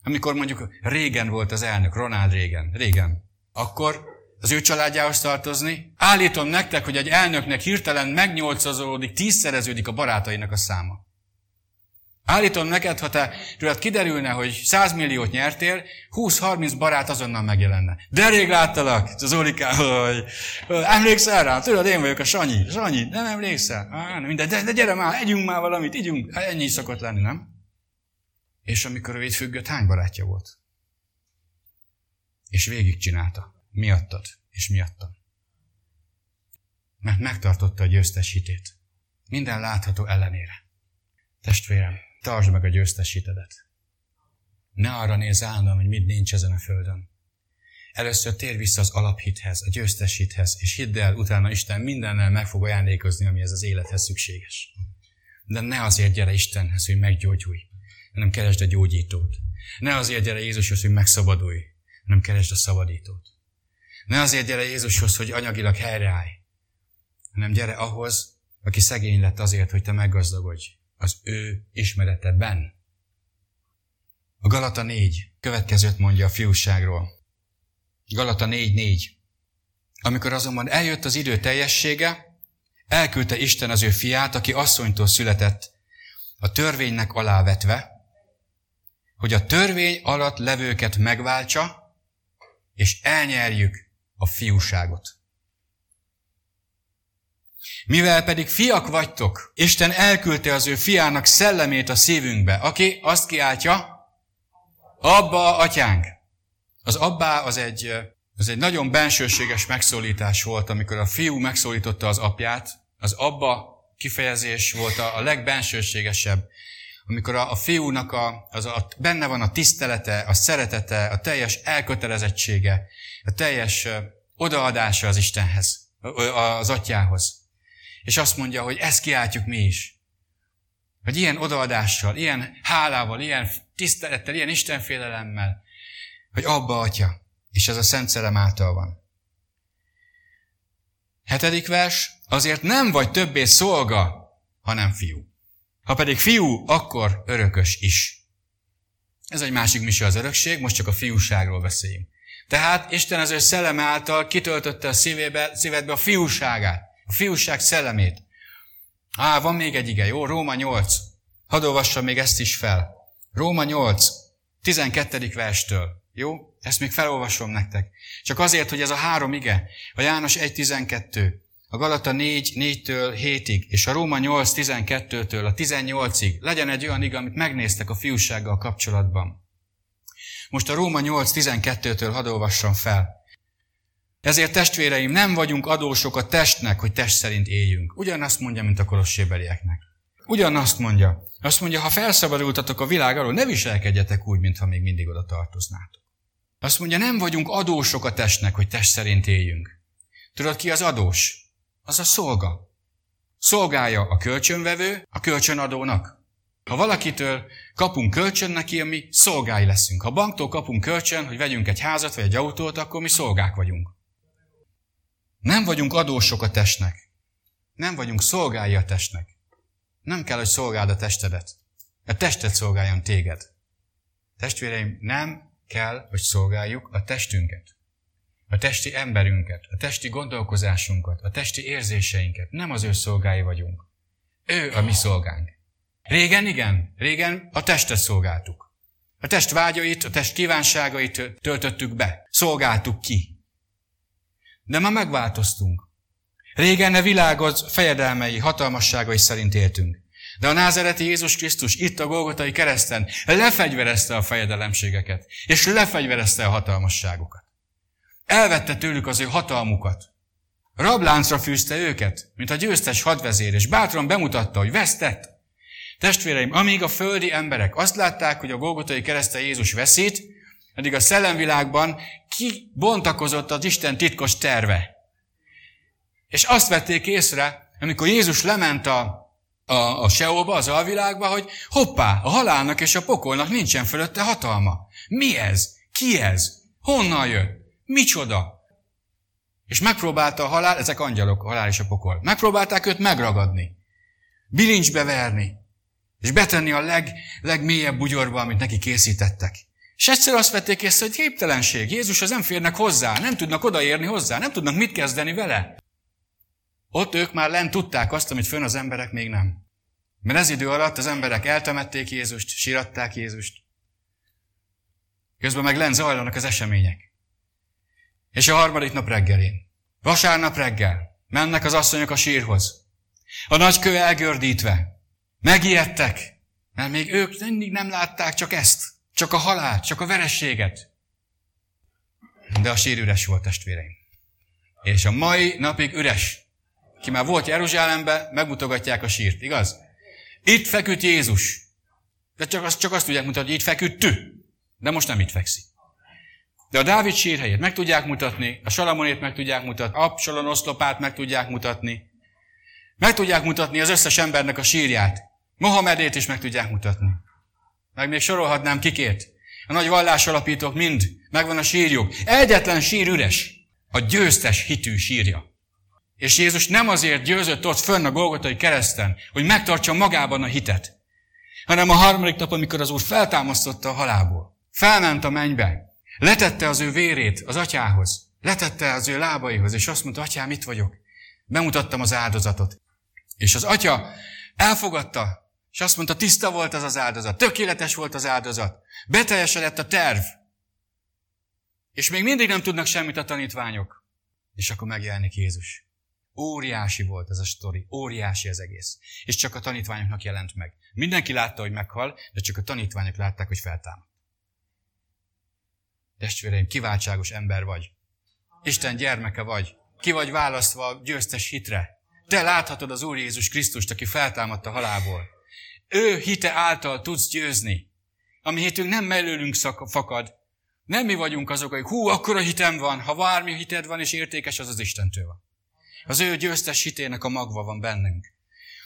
Amikor mondjuk régen volt az elnök, Ronald régen, régen, akkor az ő családjához tartozni. Állítom nektek, hogy egy elnöknek hirtelen megnyolcazolódik, tízszereződik a barátainak a száma. Állítom neked, ha te tőled kiderülne, hogy 100 milliót nyertél, 20-30 barát azonnal megjelenne. De rég láttalak, az Zoliká, hogy emlékszel rá? Tudod, én vagyok a Sanyi. Sanyi, nem emlékszel? Á, nem minden, de, de gyere már, együnk már valamit, ígyunk. Hát ennyi szokott lenni, nem? És amikor ő függött, hány barátja volt? És végigcsinálta. Miattad, és miattam. Mert megtartotta a győztes hitét. Minden látható ellenére. Testvérem, tartsd meg a győztes hitedet. Ne arra nézz állandóan, hogy mit nincs ezen a földön. Először tér vissza az alaphithez, a győztes hithez, és hidd el, utána Isten mindennel meg fog ajándékozni, ami ez az élethez szükséges. De ne azért gyere Istenhez, hogy meggyógyulj, hanem keresd a gyógyítót. Ne azért gyere Jézushoz, hogy megszabadulj, hanem keresd a szabadítót. Ne azért gyere Jézushoz, hogy anyagilag helyreállj, hanem gyere ahhoz, aki szegény lett azért, hogy te meggazdagodj az ő ismereteben. A Galata 4 következőt mondja a fiúságról. Galata 4.4. Amikor azonban eljött az idő teljessége, elküldte Isten az ő fiát, aki asszonytól született, a törvénynek alávetve, hogy a törvény alatt levőket megváltsa, és elnyerjük a fiúságot. Mivel pedig fiak vagytok, Isten elküldte az ő fiának szellemét a szívünkbe, aki azt kiáltja, Abba, atyánk. Az abbá az egy, az egy nagyon bensőséges megszólítás volt, amikor a fiú megszólította az apját. Az abba kifejezés volt a, a legbensőségesebb, amikor a, a fiúnak a, az a, benne van a tisztelete, a szeretete, a teljes elkötelezettsége, a teljes odaadása az Istenhez, az atyához. És azt mondja, hogy ezt kiáltjuk mi is. Hogy ilyen odaadással, ilyen hálával, ilyen tisztelettel, ilyen istenfélelemmel, hogy abba atya, és ez a Szent Szellem által van. Hetedik vers, azért nem vagy többé szolga, hanem fiú. Ha pedig fiú, akkor örökös is. Ez egy másik mise az örökség, most csak a fiúságról beszéljünk. Tehát Isten az ő szelleme által kitöltötte a szívébe, szívedbe a fiúságát, a fiúság szellemét. Á, van még egy ige, jó? Róma 8. Hadd olvassam még ezt is fel. Róma 8, 12. verstől. Jó? Ezt még felolvasom nektek. Csak azért, hogy ez a három ige, a János 1.12, a Galata 4, 4-től 7-ig, és a Róma 8, 12-től a 18-ig legyen egy olyan ige, amit megnéztek a fiúsággal kapcsolatban. Most a Róma 8.12-től hadd olvassam fel. Ezért testvéreim, nem vagyunk adósok a testnek, hogy test szerint éljünk. Ugyanazt mondja, mint a kolossébelieknek. Ugyanazt mondja. Azt mondja, ha felszabadultatok a világ alól, ne viselkedjetek úgy, mintha még mindig oda tartoznátok. Azt mondja, nem vagyunk adósok a testnek, hogy test szerint éljünk. Tudod, ki az adós? Az a szolga. Szolgálja a kölcsönvevő a kölcsönadónak. Ha valakitől kapunk kölcsön neki, mi szolgái leszünk. Ha banktól kapunk kölcsön, hogy vegyünk egy házat vagy egy autót, akkor mi szolgák vagyunk. Nem vagyunk adósok a testnek. Nem vagyunk szolgái a testnek. Nem kell, hogy szolgáld a testedet. A tested szolgáljon téged. Testvéreim, nem kell, hogy szolgáljuk a testünket. A testi emberünket, a testi gondolkozásunkat, a testi érzéseinket. Nem az ő szolgái vagyunk. Ő a mi szolgánk. Régen igen, régen a testet szolgáltuk. A test vágyait, a test kívánságait töltöttük be, szolgáltuk ki. De ma megváltoztunk. Régen a világod fejedelmei, hatalmasságai szerint éltünk. De a názereti Jézus Krisztus itt a Golgotai kereszten lefegyverezte a fejedelemségeket, és lefegyverezte a hatalmasságokat. Elvette tőlük az ő hatalmukat. Rabláncra fűzte őket, mint a győztes hadvezér, és bátran bemutatta, hogy vesztett. Testvéreim, amíg a földi emberek azt látták, hogy a Golgotai keresztel Jézus veszít, addig a szellemvilágban kibontakozott az Isten titkos terve. És azt vették észre, amikor Jézus lement a, a, a Seóba, az alvilágba, hogy hoppá, a halálnak és a pokolnak nincsen fölötte hatalma. Mi ez? Ki ez? Honnan jött? Micsoda? És megpróbálta a halál, ezek angyalok, a halál és a pokol. Megpróbálták őt megragadni, bilincsbe verni, és betenni a leg, legmélyebb bugyorba, amit neki készítettek. És egyszer azt vették észre, hogy képtelenség. Jézus az nem férnek hozzá, nem tudnak odaérni hozzá, nem tudnak mit kezdeni vele. Ott ők már lent tudták azt, amit fönn az emberek még nem. Mert ez idő alatt az emberek eltemették Jézust, síratták Jézust. Közben meg lent zajlanak az események. És a harmadik nap reggelén, vasárnap reggel, mennek az asszonyok a sírhoz. A nagy kő elgördítve. Megijedtek, mert még ők mindig nem látták csak ezt, csak a halált, csak a verességet. De a sír üres volt, testvéreim. És a mai napig üres. Ki már volt Jeruzsálembe, megmutogatják a sírt, igaz? Itt feküdt Jézus. De csak azt, csak azt tudják mutatni, hogy itt feküdt tű. De most nem itt fekszik. De a Dávid sírhelyét meg tudják mutatni, a Salamonét meg tudják mutatni, Absalon oszlopát meg tudják mutatni. Meg tudják mutatni az összes embernek a sírját. Mohamedét is meg tudják mutatni. Meg még sorolhatnám kikét. A nagy vallásalapítók mind, megvan a sírjuk. Egyetlen sír üres. A győztes hitű sírja. És Jézus nem azért győzött ott fönn a Golgotai kereszten, hogy megtartsa magában a hitet, hanem a harmadik nap, amikor az Úr feltámasztotta a halálból. Felment a mennybe, letette az ő vérét az atyához, letette az ő lábaihoz, és azt mondta, atyám, itt vagyok. Bemutattam az áldozatot. És az atya elfogadta, és azt mondta, tiszta volt az az áldozat, tökéletes volt az áldozat, beteljesedett a terv. És még mindig nem tudnak semmit a tanítványok. És akkor megjelenik Jézus. Óriási volt ez a sztori, óriási az egész. És csak a tanítványoknak jelent meg. Mindenki látta, hogy meghal, de csak a tanítványok látták, hogy feltámad. Testvéreim, kiváltságos ember vagy. Isten gyermeke vagy. Ki vagy választva győztes hitre. Te láthatod az Úr Jézus Krisztust, aki feltámadt a halálból. Ő hite által tudsz győzni. Ami hitünk nem mellőlünk fakad. Nem mi vagyunk azok, hogy hú, akkor a hitem van. Ha bármi hited van és értékes, az az Istentől van. Az ő győztes hitének a magva van bennünk.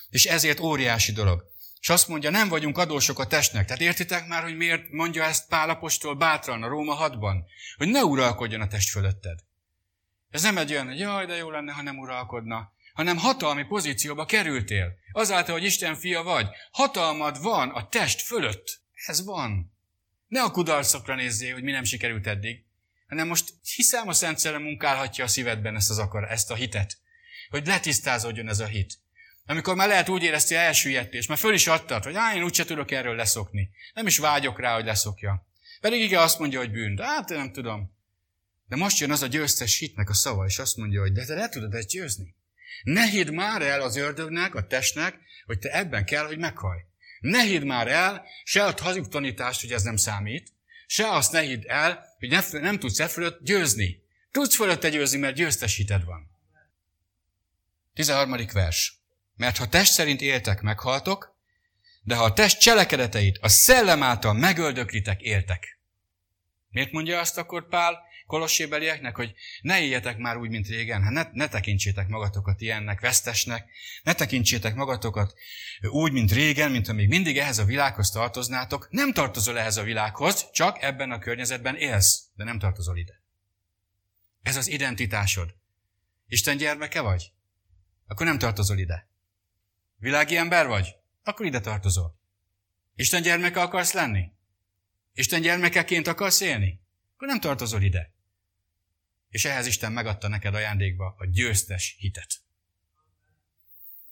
És ezért óriási dolog. És azt mondja, nem vagyunk adósok a testnek. Tehát értitek már, hogy miért mondja ezt Pálapostól bátran a Róma 6-ban? Hogy ne uralkodjon a test fölötted. Ez nem egy olyan, hogy jaj, de jó lenne, ha nem uralkodna, hanem hatalmi pozícióba kerültél. Azáltal, hogy Isten fia vagy, hatalmad van a test fölött. Ez van. Ne a kudarcokra nézzél, hogy mi nem sikerült eddig, hanem most hiszem a Szent Szellem munkálhatja a szívedben ezt az akar, ezt a hitet. Hogy letisztázódjon ez a hit. Amikor már lehet úgy érezti elsüllyedt, és már föl is adtad, hogy á, én úgyse tudok erről leszokni. Nem is vágyok rá, hogy leszokja. Pedig igen, azt mondja, hogy bűn. De hát nem tudom. De most jön az a győztes hitnek a szava, és azt mondja, hogy de te le tudod ezt győzni. Ne hidd már el az ördögnek, a testnek, hogy te ebben kell, hogy meghaj. Ne hidd már el se a hazug tanítást, hogy ez nem számít, se azt ne hidd el, hogy nem, nem tudsz e fölött győzni. Tudsz fölötte győzni, mert győztes hited van. 13. vers. Mert ha test szerint éltek, meghaltok, de ha a test cselekedeteit a szellem által megöldöklitek, éltek. Miért mondja azt akkor Pál kolossébelieknek, hogy ne éljetek már úgy, mint régen, hát ne, ne tekintsétek magatokat ilyennek, vesztesnek, ne tekintsétek magatokat úgy, mint régen, mint ha még mindig ehhez a világhoz tartoznátok. Nem tartozol ehhez a világhoz, csak ebben a környezetben élsz, de nem tartozol ide. Ez az identitásod. Isten gyermeke vagy? Akkor nem tartozol ide. Világi ember vagy? Akkor ide tartozol. Isten gyermeke akarsz lenni? Isten gyermekeként akarsz élni? Akkor nem tartozol ide. És ehhez Isten megadta neked ajándékba a győztes hitet.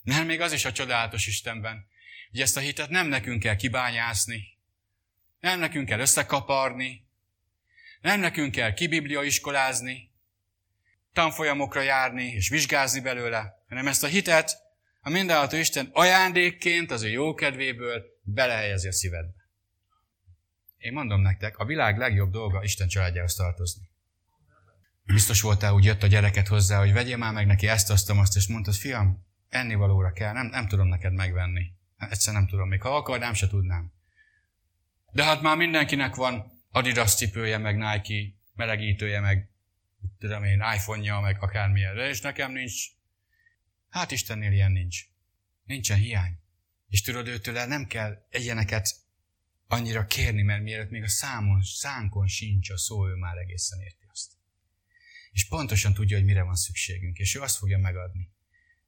Nem még az is a csodálatos Istenben, hogy ezt a hitet nem nekünk kell kibányászni, nem nekünk kell összekaparni, nem nekünk kell kibibliaiskolázni, tanfolyamokra járni és vizsgázni belőle, hanem ezt a hitet a mindenható Isten ajándékként az ő jó kedvéből belehelyezi a szívedbe. Én mondom nektek, a világ legjobb dolga Isten családjához tartozni. Biztos voltál, úgy jött a gyereket hozzá, hogy vegyél már meg neki ezt, azt, azt, és mondtad, fiam, ennivalóra kell, nem, nem tudom neked megvenni. Egyszer nem tudom, még ha akarnám, se tudnám. De hát már mindenkinek van Adidas cipője, meg Nike melegítője, meg tudom én, iPhone-ja, meg akármilyen. És nekem nincs. Hát Istennél ilyen nincs. Nincsen hiány. És tudod, őtől nem kell egyeneket annyira kérni, mert mielőtt még a számon, szánkon sincs a szó, ő már egészen érti azt. És pontosan tudja, hogy mire van szükségünk, és ő azt fogja megadni.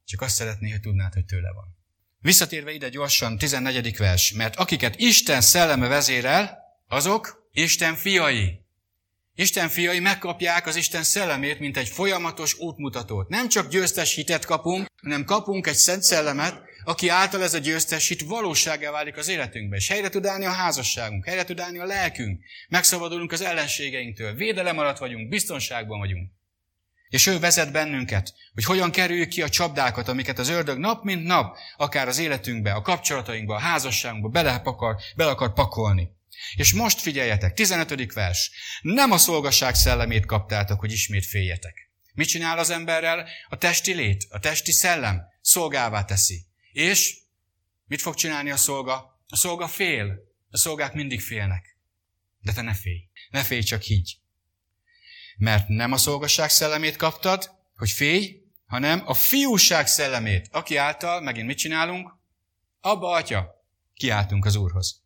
Csak azt szeretné, hogy tudnád, hogy tőle van. Visszatérve ide gyorsan, 14. vers, mert akiket Isten szelleme vezérel, azok Isten fiai. Isten fiai megkapják az Isten szellemét, mint egy folyamatos útmutatót. Nem csak győztes hitet kapunk, hanem kapunk egy szent szellemet, aki által ez a győztes hit valóságá válik az életünkben, és helyre tud állni a házasságunk, helyre tud állni a lelkünk, megszabadulunk az ellenségeinktől, védelem alatt vagyunk, biztonságban vagyunk. És ő vezet bennünket, hogy hogyan kerüljük ki a csapdákat, amiket az ördög nap mint nap, akár az életünkbe, a kapcsolatainkba, a házasságunkba bele akar, bele akar pakolni. És most figyeljetek, 15. vers. Nem a szolgasság szellemét kaptátok, hogy ismét féljetek. Mit csinál az emberrel? A testi lét, a testi szellem szolgává teszi. És mit fog csinálni a szolga? A szolga fél. A szolgák mindig félnek. De te ne félj. Ne félj, csak higgy. Mert nem a szolgasság szellemét kaptad, hogy félj, hanem a fiúság szellemét, aki által, megint mit csinálunk? Abba, atya, kiáltunk az Úrhoz.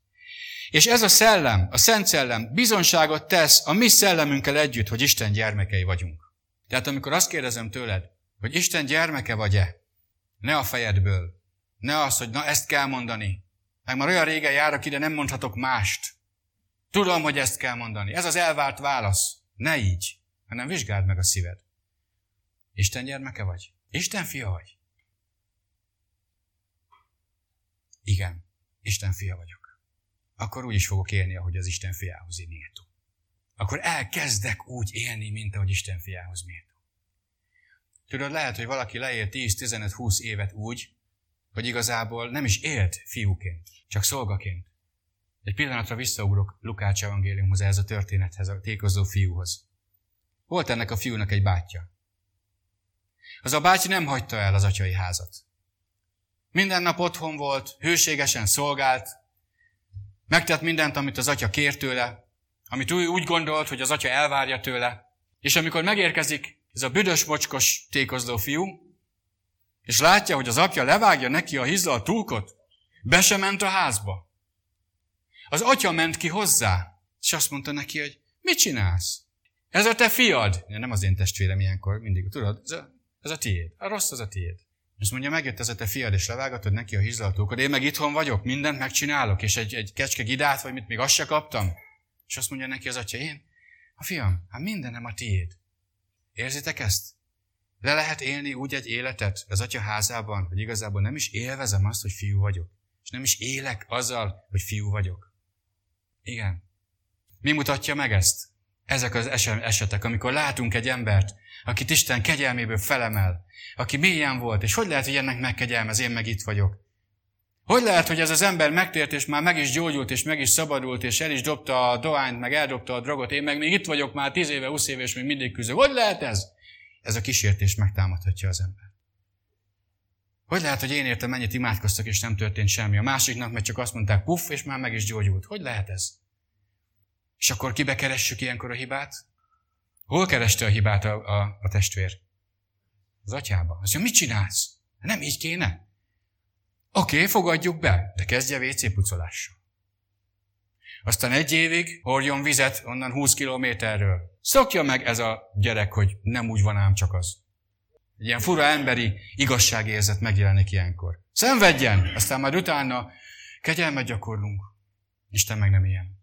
És ez a szellem, a Szent Szellem bizonságot tesz a mi szellemünkkel együtt, hogy Isten gyermekei vagyunk. Tehát amikor azt kérdezem tőled, hogy Isten gyermeke vagy-e, ne a fejedből, ne az, hogy na ezt kell mondani. Meg már olyan régen járok ide, nem mondhatok mást. Tudom, hogy ezt kell mondani. Ez az elvárt válasz. Ne így, hanem vizsgáld meg a szíved. Isten gyermeke vagy? Isten fia vagy? Igen, Isten fia vagyok. Akkor úgy is fogok élni, ahogy az Isten fiához méltó. Akkor elkezdek úgy élni, mint ahogy Isten fiához méltó. Tudod, lehet, hogy valaki leél 10-15-20 évet úgy, hogy igazából nem is élt fiúként, csak szolgaként. Egy pillanatra visszaugrok Lukács evangéliumhoz, ez a történethez, a tékozó fiúhoz. Volt ennek a fiúnak egy bátyja. Az a báty nem hagyta el az atyai házat. Minden nap otthon volt, hőségesen szolgált, megtett mindent, amit az atya kér tőle, amit úgy gondolt, hogy az atya elvárja tőle, és amikor megérkezik ez a büdös, mocskos tékozló fiú, és látja, hogy az apja levágja neki a hizlalt túlkot, be sem ment a házba. Az atya ment ki hozzá, és azt mondta neki, hogy mit csinálsz? Ez a te fiad. Nem az én testvérem ilyenkor, mindig, tudod, ez a, ez a tiéd. A rossz az a tiéd. És mondja, megjött ez a te fiad, és levágatod neki a hizlaltókod. Én meg itthon vagyok, mindent megcsinálok, és egy, egy kecske gidát, vagy mit még azt se kaptam. És azt mondja neki az atya, én, a fiam, hát mindenem a tiéd. Érzitek ezt? Le lehet élni úgy egy életet az atya házában, hogy igazából nem is élvezem azt, hogy fiú vagyok. És nem is élek azzal, hogy fiú vagyok. Igen. Mi mutatja meg ezt? Ezek az esetek, amikor látunk egy embert, akit Isten kegyelméből felemel, aki mélyen volt, és hogy lehet, hogy ennek megkegyelmez, én meg itt vagyok. Hogy lehet, hogy ez az ember megtért, és már meg is gyógyult, és meg is szabadult, és el is dobta a doányt, meg eldobta a drogot, én meg még itt vagyok már tíz éve, húsz éve, és még mindig küzdök. Hogy lehet ez? Ez a kísértés megtámadhatja az ember. Hogy lehet, hogy én értem, mennyit imádkoztak, és nem történt semmi? A másiknak meg csak azt mondták, puff, és már meg is gyógyult. Hogy lehet ez? És akkor kibe keressük ilyenkor a hibát? Hol kereste a hibát a, a, a testvér? Az atyába. Azt mondja, mit csinálsz? Nem így kéne. Oké, okay, fogadjuk be, de kezdje WC pucolással. Aztán egy évig hordjon vizet onnan 20 kilométerről. Szokja meg ez a gyerek, hogy nem úgy van ám csak az. Egy ilyen fura emberi igazságérzet megjelenik ilyenkor. Szenvedjen, aztán majd utána kegyelmet gyakorlunk. Isten meg nem ilyen.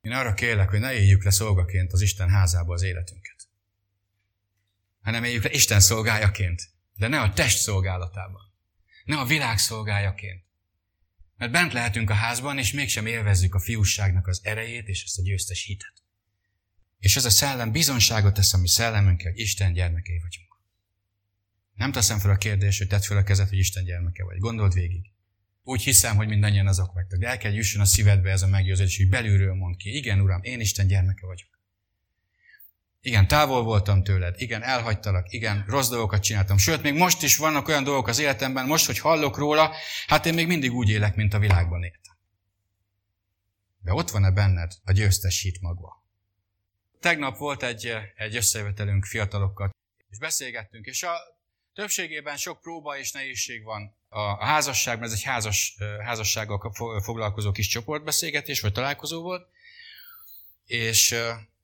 Én arra kérlek, hogy ne éljük le szolgaként az Isten házába az életünket. Hanem éljük le Isten szolgájaként, de ne a test szolgálatában. Ne a világ szolgájaként. Mert bent lehetünk a házban, és mégsem élvezzük a fiúságnak az erejét és ezt a győztes hitet. És ez a szellem bizonságot tesz a mi szellemünkkel, hogy Isten gyermekei vagyunk. Nem teszem fel a kérdést, hogy tedd fel a kezed, hogy Isten gyermeke vagy. Gondold végig. Úgy hiszem, hogy mindannyian azok vagytok. De el kell jusson a szívedbe ez a meggyőződés, hogy belülről mond ki. Igen, Uram, én Isten gyermeke vagyok. Igen, távol voltam tőled, igen, elhagytalak, igen, rossz dolgokat csináltam. Sőt, még most is vannak olyan dolgok az életemben, most, hogy hallok róla, hát én még mindig úgy élek, mint a világban éltem. De ott van-e benned a győztes hit magva? Tegnap volt egy, egy összejövetelünk fiatalokkal, és beszélgettünk, és a Többségében sok próba és nehézség van a házasságban, ez egy házas, házassággal foglalkozó kis csoportbeszélgetés, vagy találkozó volt, és,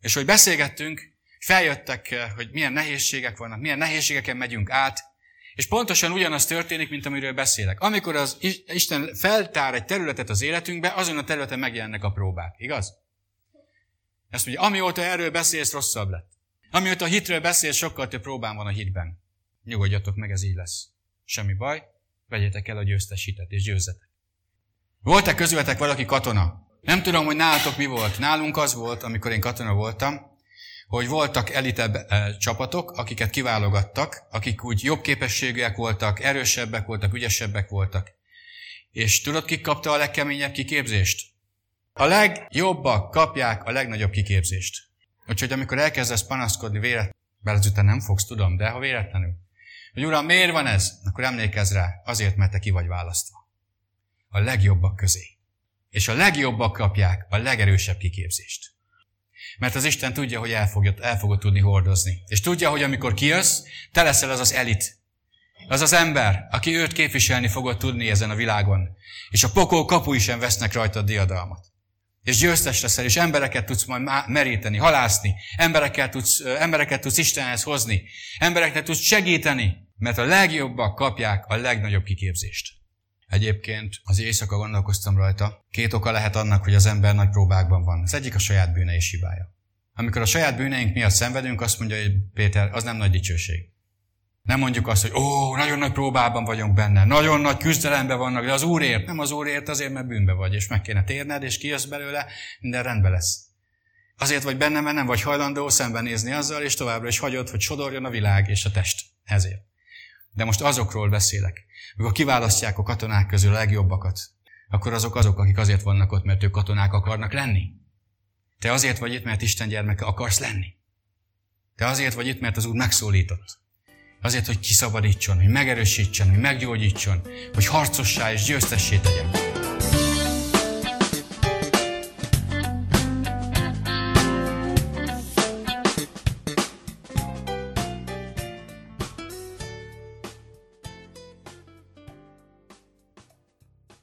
és hogy beszélgettünk, feljöttek, hogy milyen nehézségek vannak, milyen nehézségeken megyünk át, és pontosan ugyanaz történik, mint amiről beszélek. Amikor az Isten feltár egy területet az életünkbe, azon a területen megjelennek a próbák. Igaz? Ezt mondja, amióta erről beszélsz, rosszabb lett. Amióta a hitről beszélsz, sokkal több próbám van a hitben. Nyugodjatok meg, ez így lesz. Semmi baj, vegyétek el a győztes hitet, és győzzetek. Volt-e közületek valaki katona? Nem tudom, hogy nálatok mi volt. Nálunk az volt, amikor én katona voltam, hogy voltak elitebb e, csapatok, akiket kiválogattak, akik úgy jobb képességűek voltak, erősebbek voltak, ügyesebbek voltak. És tudod, ki kapta a legkeményebb kiképzést? A legjobbak kapják a legnagyobb kiképzést. Úgyhogy amikor elkezdesz panaszkodni véletlenül, bár ezután nem fogsz, tudom, de ha véletlenül, hogy Uram, miért van ez? Akkor emlékezz rá, azért, mert te ki vagy választva. A legjobbak közé. És a legjobbak kapják a legerősebb kiképzést. Mert az Isten tudja, hogy el fogod, el fogod tudni hordozni. És tudja, hogy amikor kijössz, te leszel az az elit. Az az ember, aki őt képviselni fogod tudni ezen a világon. És a pokol kapui sem vesznek rajta diadalmat. És győztes leszel, és embereket tudsz majd meríteni, halászni, embereket tudsz, embereket tudsz Istenhez hozni, embereket tudsz segíteni, mert a legjobbak kapják a legnagyobb kiképzést. Egyébként az éjszaka gondolkoztam rajta. Két oka lehet annak, hogy az ember nagy próbákban van. Az egyik a saját bűne és hibája. Amikor a saját bűneink miatt szenvedünk, azt mondja hogy Péter, az nem nagy dicsőség. Nem mondjuk azt, hogy ó, nagyon nagy próbában vagyunk benne, nagyon nagy küzdelemben vannak, de az Úrért, nem az Úrért, azért, mert bűnbe vagy, és meg kéne térned, és kijössz belőle, minden rendben lesz. Azért vagy benne, mert nem vagy hajlandó szembenézni azzal, és továbbra is hagyod, hogy sodorjon a világ és a test. Ezért. De most azokról beszélek. Amikor kiválasztják a katonák közül a legjobbakat, akkor azok azok, akik azért vannak ott, mert ők katonák akarnak lenni. Te azért vagy itt, mert Isten gyermeke akarsz lenni. Te azért vagy itt, mert az Úr megszólított. Azért, hogy kiszabadítson, hogy megerősítsen, hogy meggyógyítson, hogy harcossá és győztessé tegyen.